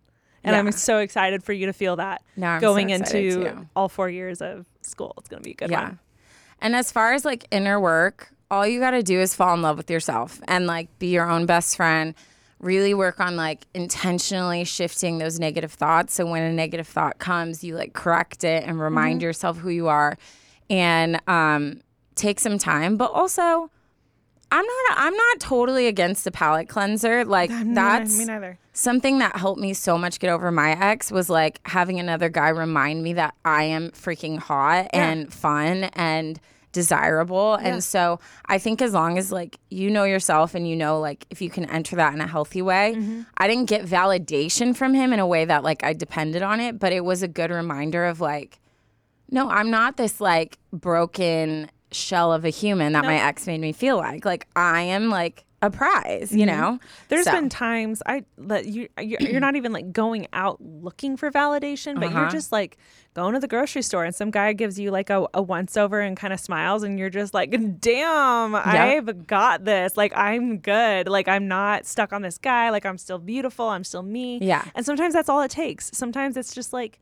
And Yeah. I'm so excited for you to feel that No, I'm so going into too. all 4 years of school. It's going to be a good Yeah. one. And as far as like inner work, all you got to do is fall in love with yourself and like be your own best friend. Really work on like intentionally shifting those negative thoughts. So when a negative thought comes, you like correct it and remind yourself who you are and um, take some time. But also, I'm not I'm not totally against the palate cleanser. Like that's me neither. something that helped me so much get over my ex was like having another guy remind me that I am freaking hot and fun and desirable. And so I think as long as like you know yourself and you know like if you can enter that in a healthy way, Mm-hmm. I didn't get validation from him in a way that like I depended on it, but it was a good reminder of like no, I'm not this like broken shell of a human that my ex made me feel like. Like I am like a prize, you know? Mm-hmm. There's So- been times I let you you're you're not even like going out looking for validation, but you're Uh-huh. just like going to the grocery store and some guy gives you like a, a once over and kind of smiles and you're just like, damn, I've got this. Like I'm good. Like I'm not stuck on this guy. Like I'm still beautiful. I'm still me. Yeah. And sometimes that's all it takes. Sometimes it's just like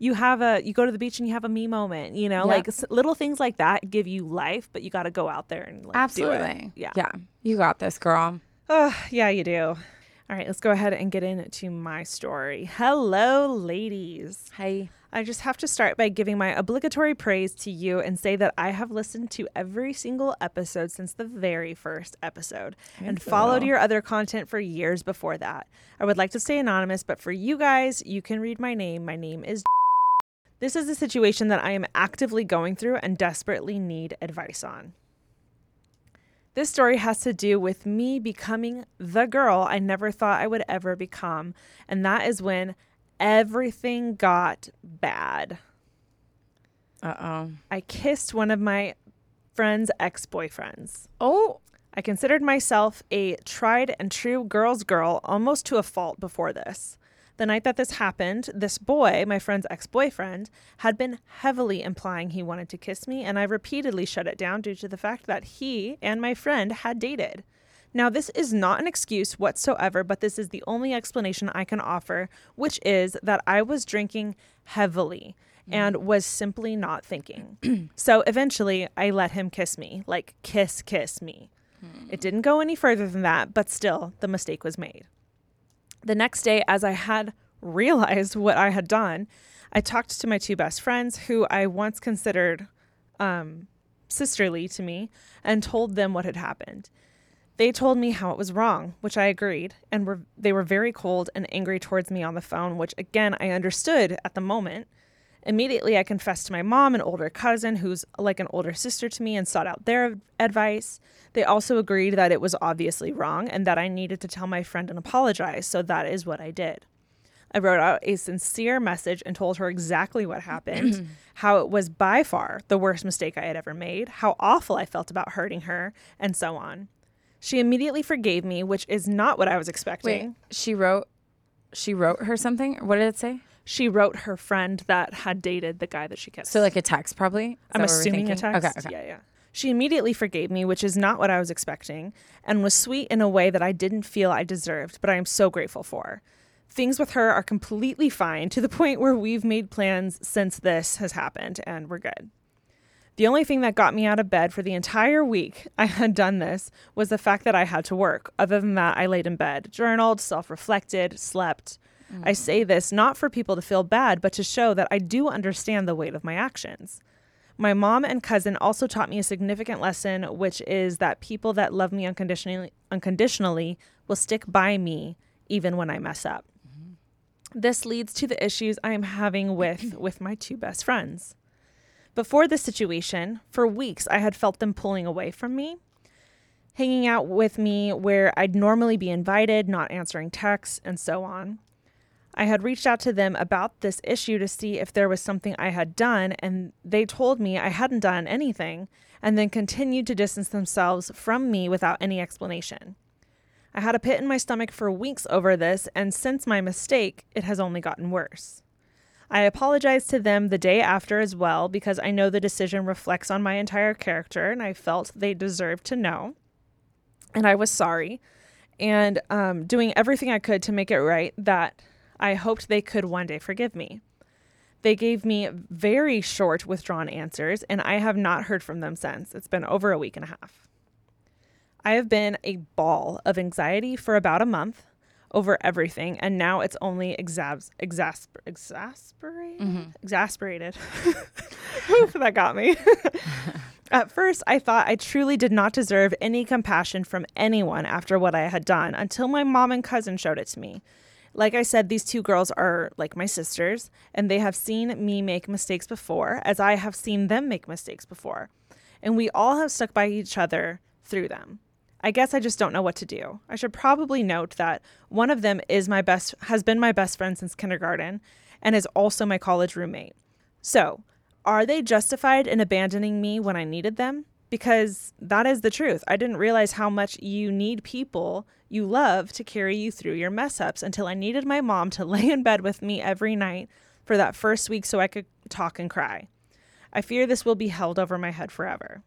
you have a you go to the beach and you have a me moment you know Yep. like little things like that give you life but you got to go out there and like, do it. Absolutely. yeah Yeah. You got this, girl. Oh, yeah, you do. All right, let's go ahead and get into my story. Hello, ladies. Hey. I just have to start by giving my obligatory praise to you and say that I have listened to every single episode since the very first episode and followed your other content for years before that. I would like to stay anonymous, but for you guys, you can read my name. My name is. This is a situation that I am actively going through and desperately need advice on. This story has to do with me becoming the girl I never thought I would ever become, and that is when everything got bad. Uh oh. I kissed one of my friend's ex boyfriends. Oh. I considered myself a tried and true girl's girl almost to a fault before this. The night that this happened, this boy, my friend's ex boyfriend, had been heavily implying he wanted to kiss me, and I repeatedly shut it down due to the fact that he and my friend had dated. Now, this is not an excuse whatsoever, but this is the only explanation I can offer, which is that I was drinking heavily mm-hmm. and was simply not thinking. so eventually, I let him kiss me, like kiss, kiss me. Hmm. It didn't go any further than that, but still, the mistake was made. The next day, as I had realized what I had done, I talked to my two best friends, who I once considered um, sisterly to me, and told them what had happened. They told me how it was wrong, which I agreed, and were they were very cold and angry towards me on the phone, which again I understood at the moment. Immediately, I confessed to my mom an older cousin, who's like an older sister to me, and sought out their advice. They also agreed that it was obviously wrong and that I needed to tell my friend and apologize, so that is what I did. I wrote out a sincere message and told her exactly what happened, how it was by far the worst mistake I had ever made, how awful I felt about hurting her, and so on. She immediately forgave me, which is not what I was expecting. Wait. She wrote. She wrote her something. What did it say? She wrote her friend that had dated the guy that she kissed. So like a text, probably. Is I'm that what we're assuming a text. Okay. Okay. Yeah, yeah. She immediately forgave me, which is not what I was expecting, and was sweet in a way that I didn't feel I deserved, but I am so grateful for. Things with her are completely fine to the point where we've made plans since this has happened, and we're good. The only thing that got me out of bed for the entire week I had done this was the fact that I had to work. Other than that, I laid in bed, journaled, self reflected, slept. I say this not for people to feel bad, but to show that I do understand the weight of my actions. My mom and cousin also taught me a significant lesson, which is that people that love me unconditionally, unconditionally will stick by me even when I mess up. This leads to the issues I am having with with my two best friends. Before this situation, for weeks I had felt them pulling away from me, hanging out with me where I'd normally be invited, not answering texts, and so on. I had reached out to them about this issue to see if there was something I had done, and they told me I hadn't done anything, and then continued to distance themselves from me without any explanation. I had a pit in my stomach for weeks over this, and since my mistake, it has only gotten worse. I apologized to them the day after as well because I know the decision reflects on my entire character, and I felt they deserved to know. And I was sorry, and um, doing everything I could to make it right that I hoped they could one day forgive me. They gave me very short, withdrawn answers, and I have not heard from them since. It's been over a week and a half. I have been a ball of anxiety for about a month over everything, and now it's only exas- exasper- exasperated. Mm-hmm. Exasperated. Oof, that got me. At first, I thought I truly did not deserve any compassion from anyone after what I had done until my mom and cousin showed it to me. Like I said, these two girls are like my sisters, and they have seen me make mistakes before, as I have seen them make mistakes before. And we all have stuck by each other through them. I guess I just don't know what to do. I should probably note that one of them is my best has been my best friend since kindergarten and is also my college roommate. So, are they justified in abandoning me when I needed them? Because that is the truth. I didn't realize how much you need people you love to carry you through your mess ups until I needed my mom to lay in bed with me every night for that first week so I could talk and cry. I fear this will be held over my head forever.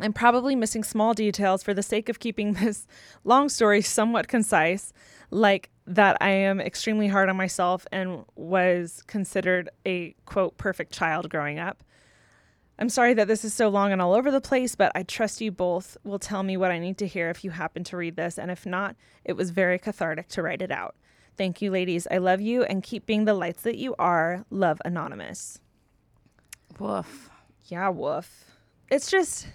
I'm probably missing small details for the sake of keeping this long story somewhat concise, like that I am extremely hard on myself and was considered a quote perfect child growing up. I'm sorry that this is so long and all over the place, but I trust you both will tell me what I need to hear if you happen to read this, and if not, it was very cathartic to write it out. Thank you, ladies. I love you and keep being the lights that you are. Love Anonymous. Woof. Yeah, woof. It's just.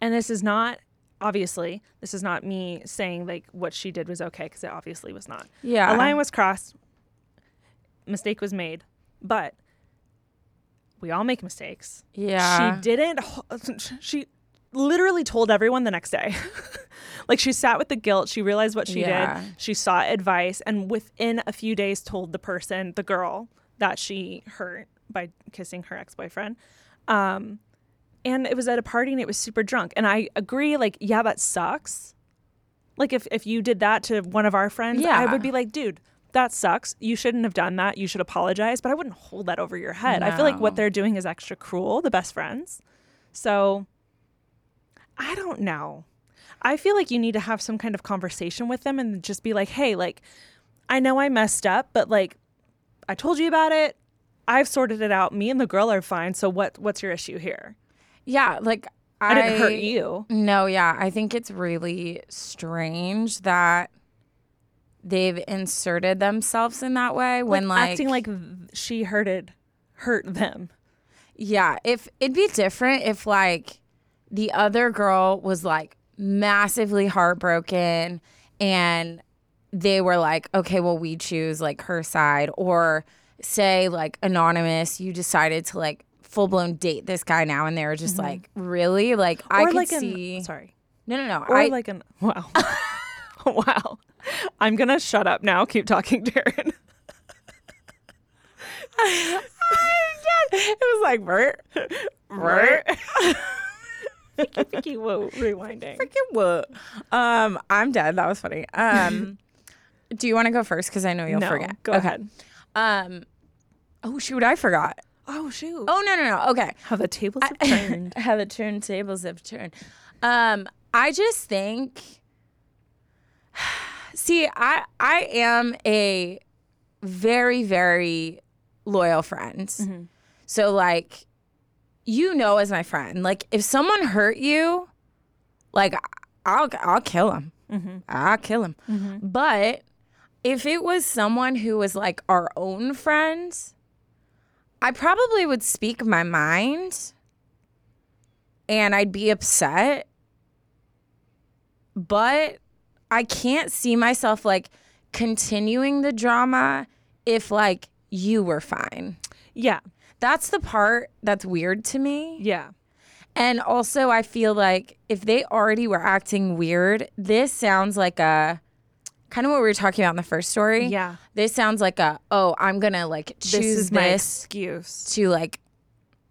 And this is not, obviously, this is not me saying like what she did was okay because it obviously was not. Yeah. A line was crossed, mistake was made, but we all make mistakes. Yeah. She didn't, she literally told everyone the next day. like she sat with the guilt. She realized what she Yeah. did. She sought advice and within a few days told the person, the girl, that she hurt by kissing her ex boyfriend. Um, and it was at a party and it was super drunk. And I agree, like, yeah, that sucks. Like if, if you did that to one of our friends, yeah. I would be like, dude, that sucks. You shouldn't have done that. You should apologize. But I wouldn't hold that over your head. I feel like what they're doing is extra cruel, the best friends. So I don't know. I feel like you need to have some kind of conversation with them and just be like, hey, like, I know I messed up, but like, I told you about it. I've sorted it out. Me and the girl are fine. So what? What's your issue here? Yeah, like I, I, didn't hurt you. No, yeah, I think it's really strange that they've inserted themselves in that way when like, acting like she hurted, hurt them. yeah, if it'd be different if like the other girl was like massively heartbroken and they were like, okay, well, we choose like her side, or say like anonymous, you decided to like full blown date this guy now, and they were just mm-hmm. like, really, like I or could like see. an sorry, No, no, no. or I, like an wow, wow. I'm gonna shut up now. Keep talking, Darren. it was like Bert, Bert. Vicky, whoa, rewinding. Freaking what? Um, I'm dead. That was funny. Um, do you want to go first? Because I know you'll no, forget. Go Okay. ahead. Um, oh shoot, I forgot. Oh shoot. Oh no, no, no. Okay. How the tables have turned. How the turntables have turned. Um, I just think. See, I I am a very very loyal friend. Mm-hmm. So like, you know, as my friend, like if someone hurt you, like I'll I'll kill him. Mm-hmm. I'll kill him. But if it was someone who was like our own friends, I probably would speak my mind and I'd be upset. But I can't see myself like continuing the drama if like you were fine. yeah, That's the part that's weird to me. yeah, And also, I feel like if they already were acting weird, this sounds like a kind of what we were talking about in the first story. yeah. This sounds like a, oh, I'm going to like choose This is my this excuse. to like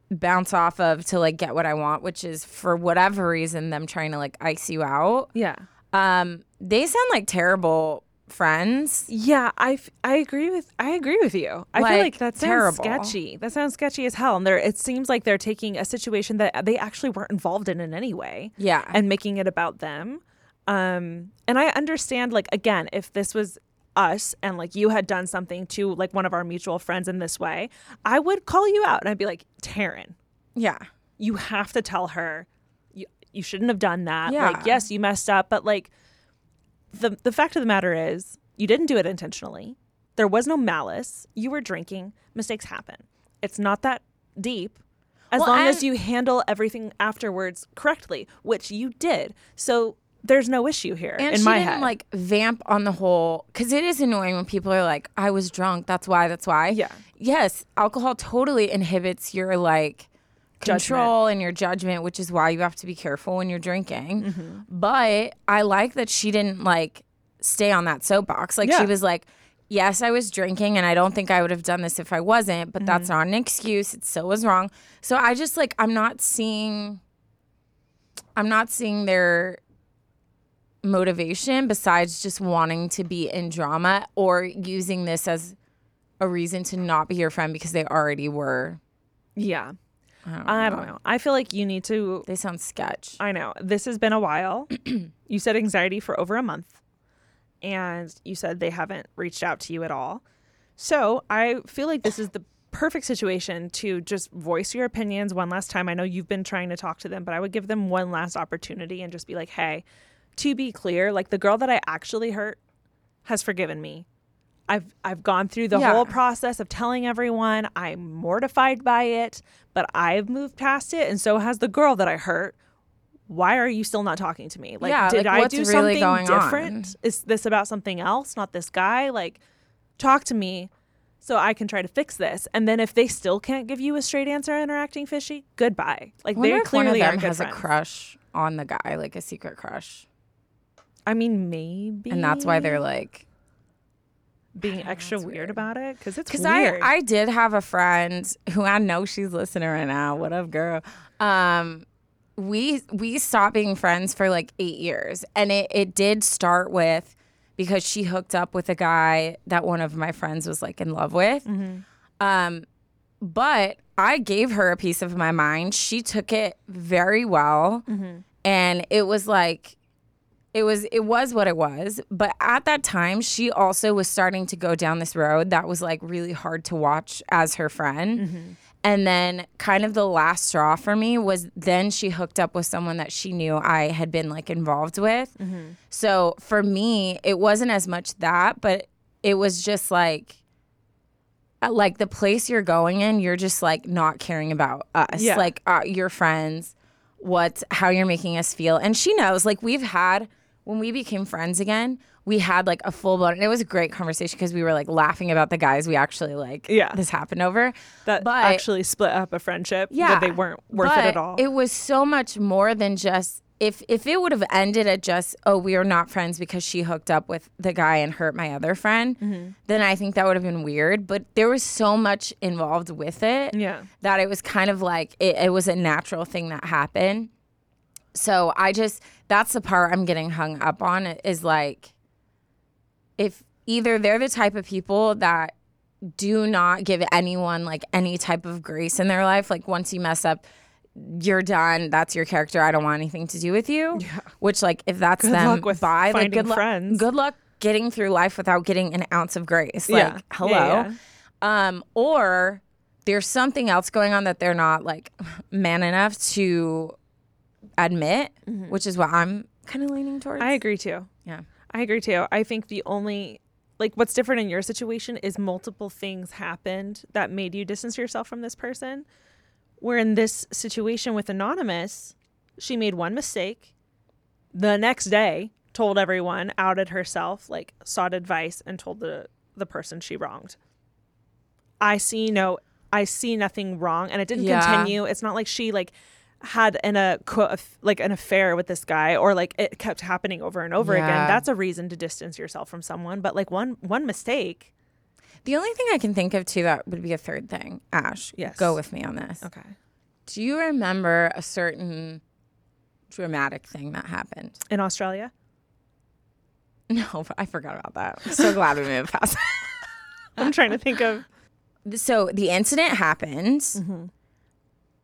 bounce off of to like get what I want, which is for whatever reason, them trying to like ice you out. Yeah. Um, they sound like terrible friends. Yeah, I, f- I agree with I agree with you. I feel Like, like that sounds terrible. sketchy. That sounds sketchy as hell. And they're it seems like they're taking a situation that they actually weren't involved in in any way. Yeah. and making it about them. Um, and I understand, like, again, if this was us and like you had done something to like one of our mutual friends in this way, I would call you out and I'd be like, Taryne, Yeah. you have to tell her you, you shouldn't have done that. Yeah. Like, yes, you messed up, but like the the fact of the matter is you didn't do it intentionally. There was no malice. You were drinking. Mistakes happen. It's not that deep. As Well, long as you handle everything afterwards correctly, which you did. So there's no issue here And in she my didn't head. like vamp on the whole because it is annoying when people are like, "I was drunk. That's why. That's why." Yeah. Yes, alcohol totally inhibits your like control and your judgment, which is why you have to be careful when you're drinking. Mm-hmm. But I like that she didn't like stay on that soapbox. Like Yeah. she was like. Yes, I was drinking, and I don't think I would have done this if I wasn't, but Mm-hmm. that's not an excuse. It still was wrong. So I just like, I'm not seeing, I'm not seeing their motivation besides just wanting to be in drama or using this as a reason to not be your friend because they already were. yeah. I don't know. I feel like you need to They sound sketch. I know. This has been a while. you said anxiety for over a month, and you said they haven't reached out to you at all. So I feel like this is the perfect situation to just voice your opinions one last time. I know you've been trying to talk to them, but I would give them one last opportunity and just be like, hey, to be clear, like the girl that I actually hurt has forgiven me. I've I've gone through the Yeah. whole process of telling everyone I'm mortified by it, but I've moved past it, and so has the girl that I hurt. Why are you still not talking to me? Like, Yeah, did like, I do really something going on? different? Is this about something else, not this guy? Like, talk to me so I can try to fix this. And then if they still can't give you a straight answer interacting fishy, goodbye. Like they if one of clearly them has a crush on the guy, like a secret crush, I mean, maybe, and that's why they're like. Being extra weird, about it because it's Because I. I did have a friend who I know she's listening right now. What up, girl? Um, we we stopped being friends for like eight years, and it it did start with because she hooked up with a guy that one of my friends was like in love with. Um, but I gave her a piece of my mind. She took it very well, and it was like it was it was what it was. But at that time she also was starting to go down this road that was like really hard to watch as her friend. And then kind of the last straw for me was then she hooked up with someone that she knew I had been like involved with. So for me it wasn't as much that but it was just like uh, like the place you're going in you're just like not caring about us. Yeah. like uh, your friends what how you're making us feel. And she knows like we've had when we became friends again we had like a full blown and it was a great conversation because we were like laughing about the guys we actually like Yeah. this happened over that but actually split up a friendship. yeah that they weren't worth it at all. it was so much more than just if if it would have ended at just oh we are not friends because she hooked up with the guy and hurt my other friend Mm-hmm. then i think that would have been weird but there was so much involved with it Yeah. that it was kind of like it, it was a natural thing that happened so i just that's the part i'm getting hung up on is like if either they're the type of people that do not give anyone like any type of grace in their life like once you mess up you're done that's your character i don't want anything to do with you Yeah. which like if that's Good them luck with bye like finding good luck friends. good luck getting through life without getting an ounce of grace Yeah. like hello Yeah, um or there's something else going on that they're not like man enough to admit Mm-hmm. which is what i'm kind of leaning towards I agree too. yeah I agree too. I think the only like what's different in your situation is multiple things happened that made you distance yourself from this person. Where in this situation with Anonymous, she made one mistake. The next day, told everyone, outed herself, like sought advice and told the the person she wronged. I see no I see nothing wrong and it didn't Yeah. continue. It's not like she like had an a quote like an affair with this guy or like it kept happening over and over again. That's a reason to distance yourself from someone, but like one one mistake. the only thing i can think of too that would be a third thing ash Yes. go with me on this Okay. do you remember a certain dramatic thing that happened In Australia? no i forgot about that i'm so glad we moved past I'm trying to think of so the incident happened. Mm-hmm.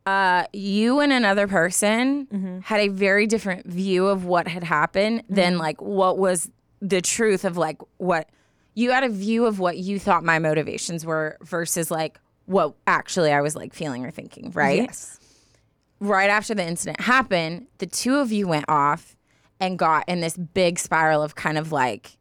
Uh, you and another person Mm-hmm. had a very different view of what had happened than like what was the truth of like what you had a view of what you thought my motivations were versus like what actually I was like feeling or thinking, right? Yes. right after the incident happened, the two of you went off and got in this big spiral of kind of like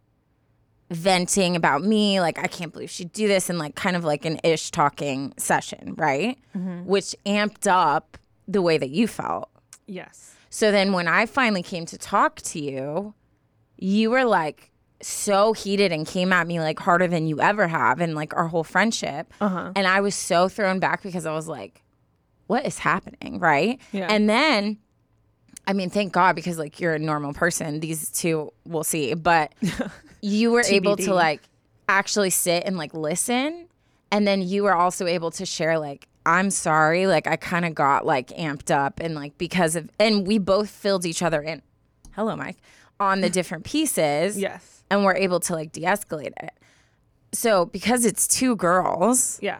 venting about me, like I can't believe she'd do this, and like kind of like an ish talking session, right? Which amped up the way that you felt. Yes. So then when I finally came to talk to you, you were like so heated and came at me like harder than you ever have in like our whole friendship. Uh-huh. And I was so thrown back because I was like, what is happening? Right. Yeah. And then, I mean, thank God because like you're a normal person. These two we'll see. But you were able to like actually sit and like listen. And then you were also able to share like, I'm sorry. Like I kind of got like amped up and like because of, and we both filled each other in. Hello, Mike. On the different pieces Yes. and we're able to like de-escalate it. So because it's two girls, Yeah.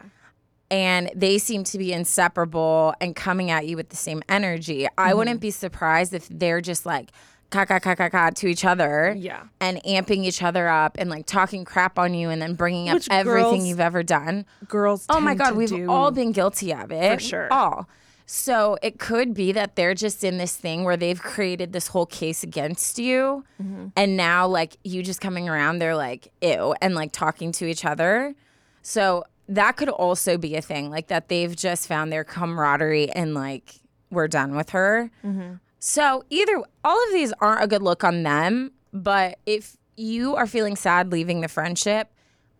and they seem to be inseparable and coming at you with the same energy. I wouldn't be surprised if they're just like ka ka ka ka ka to each other. Yeah. And amping each other up and like talking crap on you and then bringing up Which everything girls- you've ever done. Girls. Oh my God, we've all been guilty of it. For sure. All. So it could be that they're just in this thing where they've created this whole case against you. Mm-hmm. And now, like, you just coming around, they're like, ew, and like talking to each other. So that could also be a thing, like that they've just found their camaraderie and like, we're done with her. Mm-hmm. So either all of these aren't a good look on them, but if you are feeling sad leaving the friendship,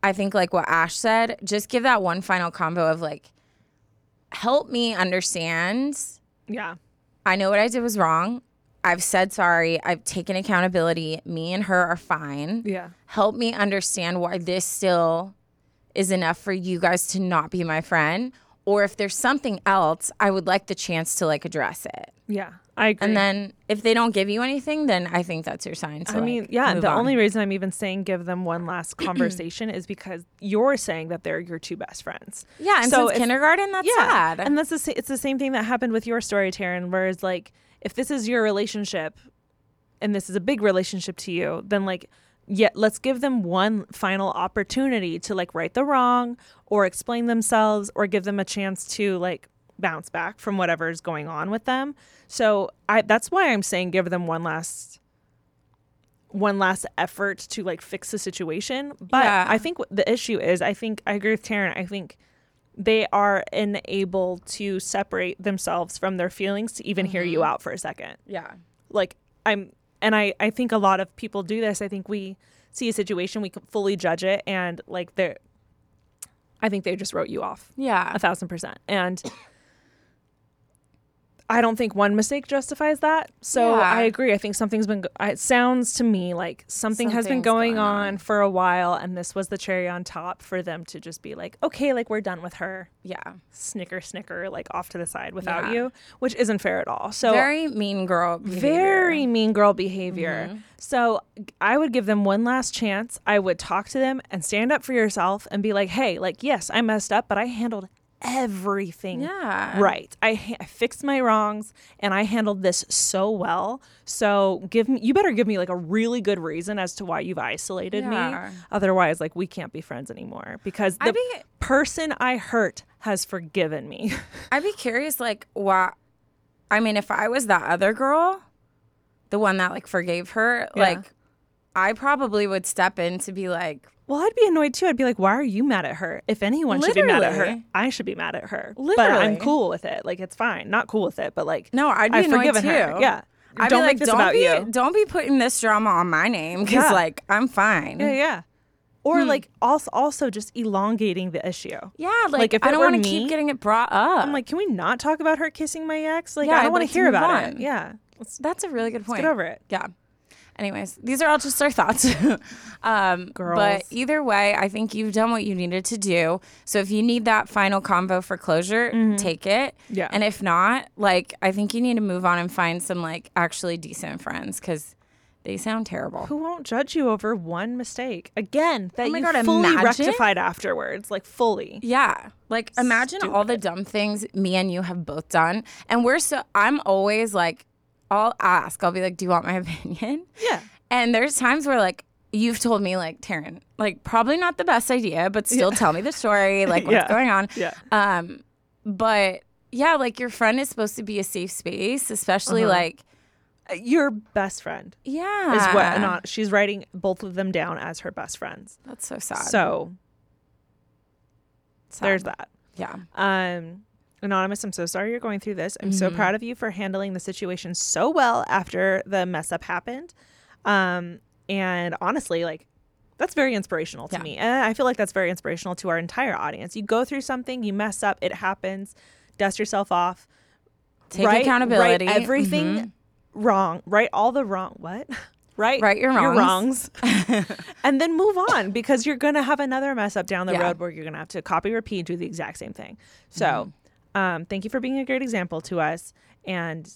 I think like what Ash said, just give that one final combo of like, help me understand. Yeah. I know what I did was wrong. I've said sorry. I've taken accountability. Me and her are fine. Yeah. Help me understand why this still is enough for you guys to not be my friend. Or if there's something else, I would like the chance to like address it. Yeah. I agree. And then if they don't give you anything, then I think that's your sign. To I mean, like, yeah, the on. only reason I'm even saying give them one last conversation is because you're saying that they're your two best friends. yeah, and so since if- kindergarten, that's yeah, sad. and that's the sa- it's the same thing that happened with your story, Taryne. Whereas like if this is your relationship, and this is a big relationship to you, then like yeah, let's give them one final opportunity to like right the wrong or explain themselves or give them a chance to like bounce back from whatever is going on with them. So I that's why I'm saying give them one last one last effort to like fix the situation. But Yeah. I think the issue is I think I agree with Taryne. I think they are unable to separate themselves from their feelings to even hear you mm-hmm. out for a second yeah. like i'm and i i think a lot of people do this i think we see a situation we can fully judge it and like they're i think they just wrote you off Yeah. a thousand percent and I don't think one mistake justifies that. So Yeah. I agree. I think something's been. It sounds to me like something has been going, going on, on. for a while, and this was the cherry on top for them to just be like, okay, like we're done with her. Yeah. Snicker, snicker, like off to the side without Yeah. you, which isn't fair at all. So Very mean girl. Behavior. very mean girl behavior. Mm-hmm. So I would give them one last chance. I would talk to them and stand up for yourself and be like, hey, like, yes, I messed up, but I handled everything Yeah. right. I, ha- I fixed my wrongs and I handled this so well. So give me, you better give me like a really good reason as to why you've isolated Yeah. me. Otherwise, like, we can't be friends anymore because the I'd be- person I hurt has forgiven me. I'd be curious, like, why? I mean, if I was that other girl, the one that like forgave her, Yeah. like, I probably would step in to be like, Well, I'd be annoyed too. I'd be like, why are you mad at her? If anyone should be mad at her, I should be mad at her. But I'm cool with it. Like, it's fine. Not cool with it, but like, no, I'd be I've annoyed too. her. Yeah. I'd don't be make like, this don't about be, you. Don't be putting this drama on my name because, Yeah. like, I'm fine. Yeah, yeah. Or hmm. like also also just elongating the issue. Yeah, like, Like, if I don't want to keep getting it brought up. I'm like, can we not talk about her kissing my ex? Like, Yeah, I don't want like to hear about on. it. Yeah. That's a really good point. get over it. Yeah. Anyways, these are all just our thoughts. um, Girls. But either way, I think you've done what you needed to do. So if you need that final convo for closure, take it. Mm-hmm. Yeah. And if not, like, I think you need to move on and find some, like, actually decent friends because they sound terrible. Who won't judge you over one mistake? Again, that Oh you God, fully imagine- rectified afterwards, like fully. Yeah. Like imagine all the dumb things me and you have both done. And we're so I'm always like I'll ask. I'll be like, "Do you want my opinion?" Yeah. And there's times where like you've told me like, "Taryne, like probably not the best idea, but still tell me the story, like what's Yeah. going on." Yeah. Um but yeah, like your friend is supposed to be a safe space, especially Uh-huh. like Your best friend. yeah. is what not she's writing both of them down as her best friends. That's so sad. So Sad. there's that. Yeah. Um Anonymous, I'm so sorry you're going through this. I'm so Mm-hmm. proud of you for handling the situation so well after the mess up happened. Um and honestly, like that's very inspirational to Yeah. me. And I feel like that's very inspirational to our entire audience. You go through something, you mess up, it happens, dust yourself off. Take right- accountability. Right everything Mhm. wrong. Right all the wrong what? Right, Right your wrongs, and then move on because you're gonna have another mess up down the Yeah. road where you're gonna have to copy, repeat, do the exact same thing. So, um, thank you for being a great example to us, and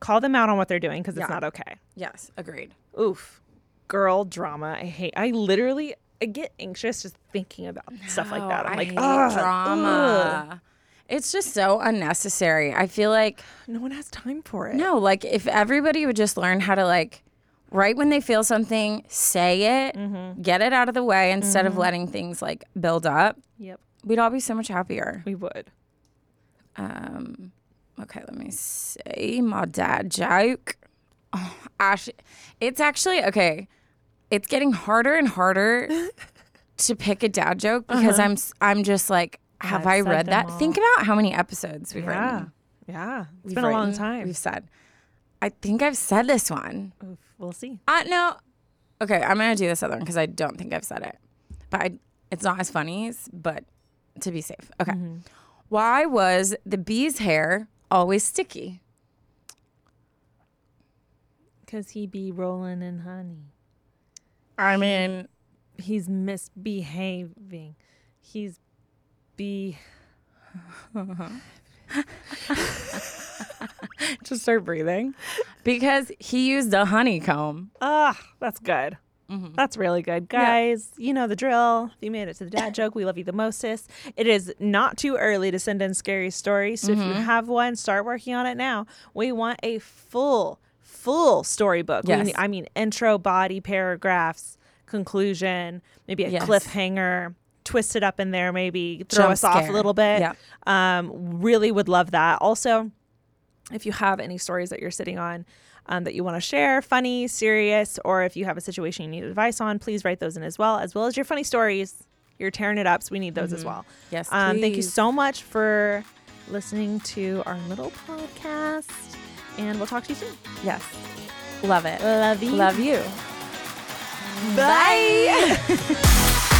call them out on what they're doing because it's Yeah. not okay. Yes, agreed. Oof, girl drama. I hate. I literally I get anxious just thinking about stuff like that. I'm I like, "Ugh, drama. It's just so unnecessary. I feel like. No one has time for it. no, like if everybody would just learn how to like right when they feel something, say it, Mm-hmm. get it out of the way instead of letting things like build up, Yep. we'd all be so much happier. We would. Um, okay, let me say my dad joke. Oh, Ash, it's actually okay. It's getting harder and harder to pick a dad joke because I'm s- I'm just like, have I've I read that? Think about how many episodes we've Yeah. written. Yeah. It's We've been a long time. We've said. I think I've said this one. Oof, We'll see. Uh, no. Okay, I'm gonna do this other one because I don't think I've said it, but I, it's not as funny. as- But to be safe, okay. Why was the bee's hair always sticky? Because he be rolling in honey. I mean, He's misbehaving. He's be. just start breathing because he used a honeycomb. Ah, that's good. That's really good. Guys, you know the drill. If you made it to the dad joke, we love you the mostest. It is not too early to send in scary stories. So if you have one, start working on it now. We want a full, full storybook. Yes. need- I mean, intro, body, paragraphs, conclusion, maybe a Yes. cliffhanger. Twist it up in there, maybe throw Jump us off a little bit. Yep. Um, really would love that. Also, if you have any stories that you're sitting on um, that you want to share, funny, serious, or if you have a situation you need advice on, please write those in as well, as well as your funny stories. You're tearing it up, so we need those as well. Yes, Um, thank you so much for listening to our little podcast, and we'll talk to you soon. Yes, love it. Love you. Love you. Bye.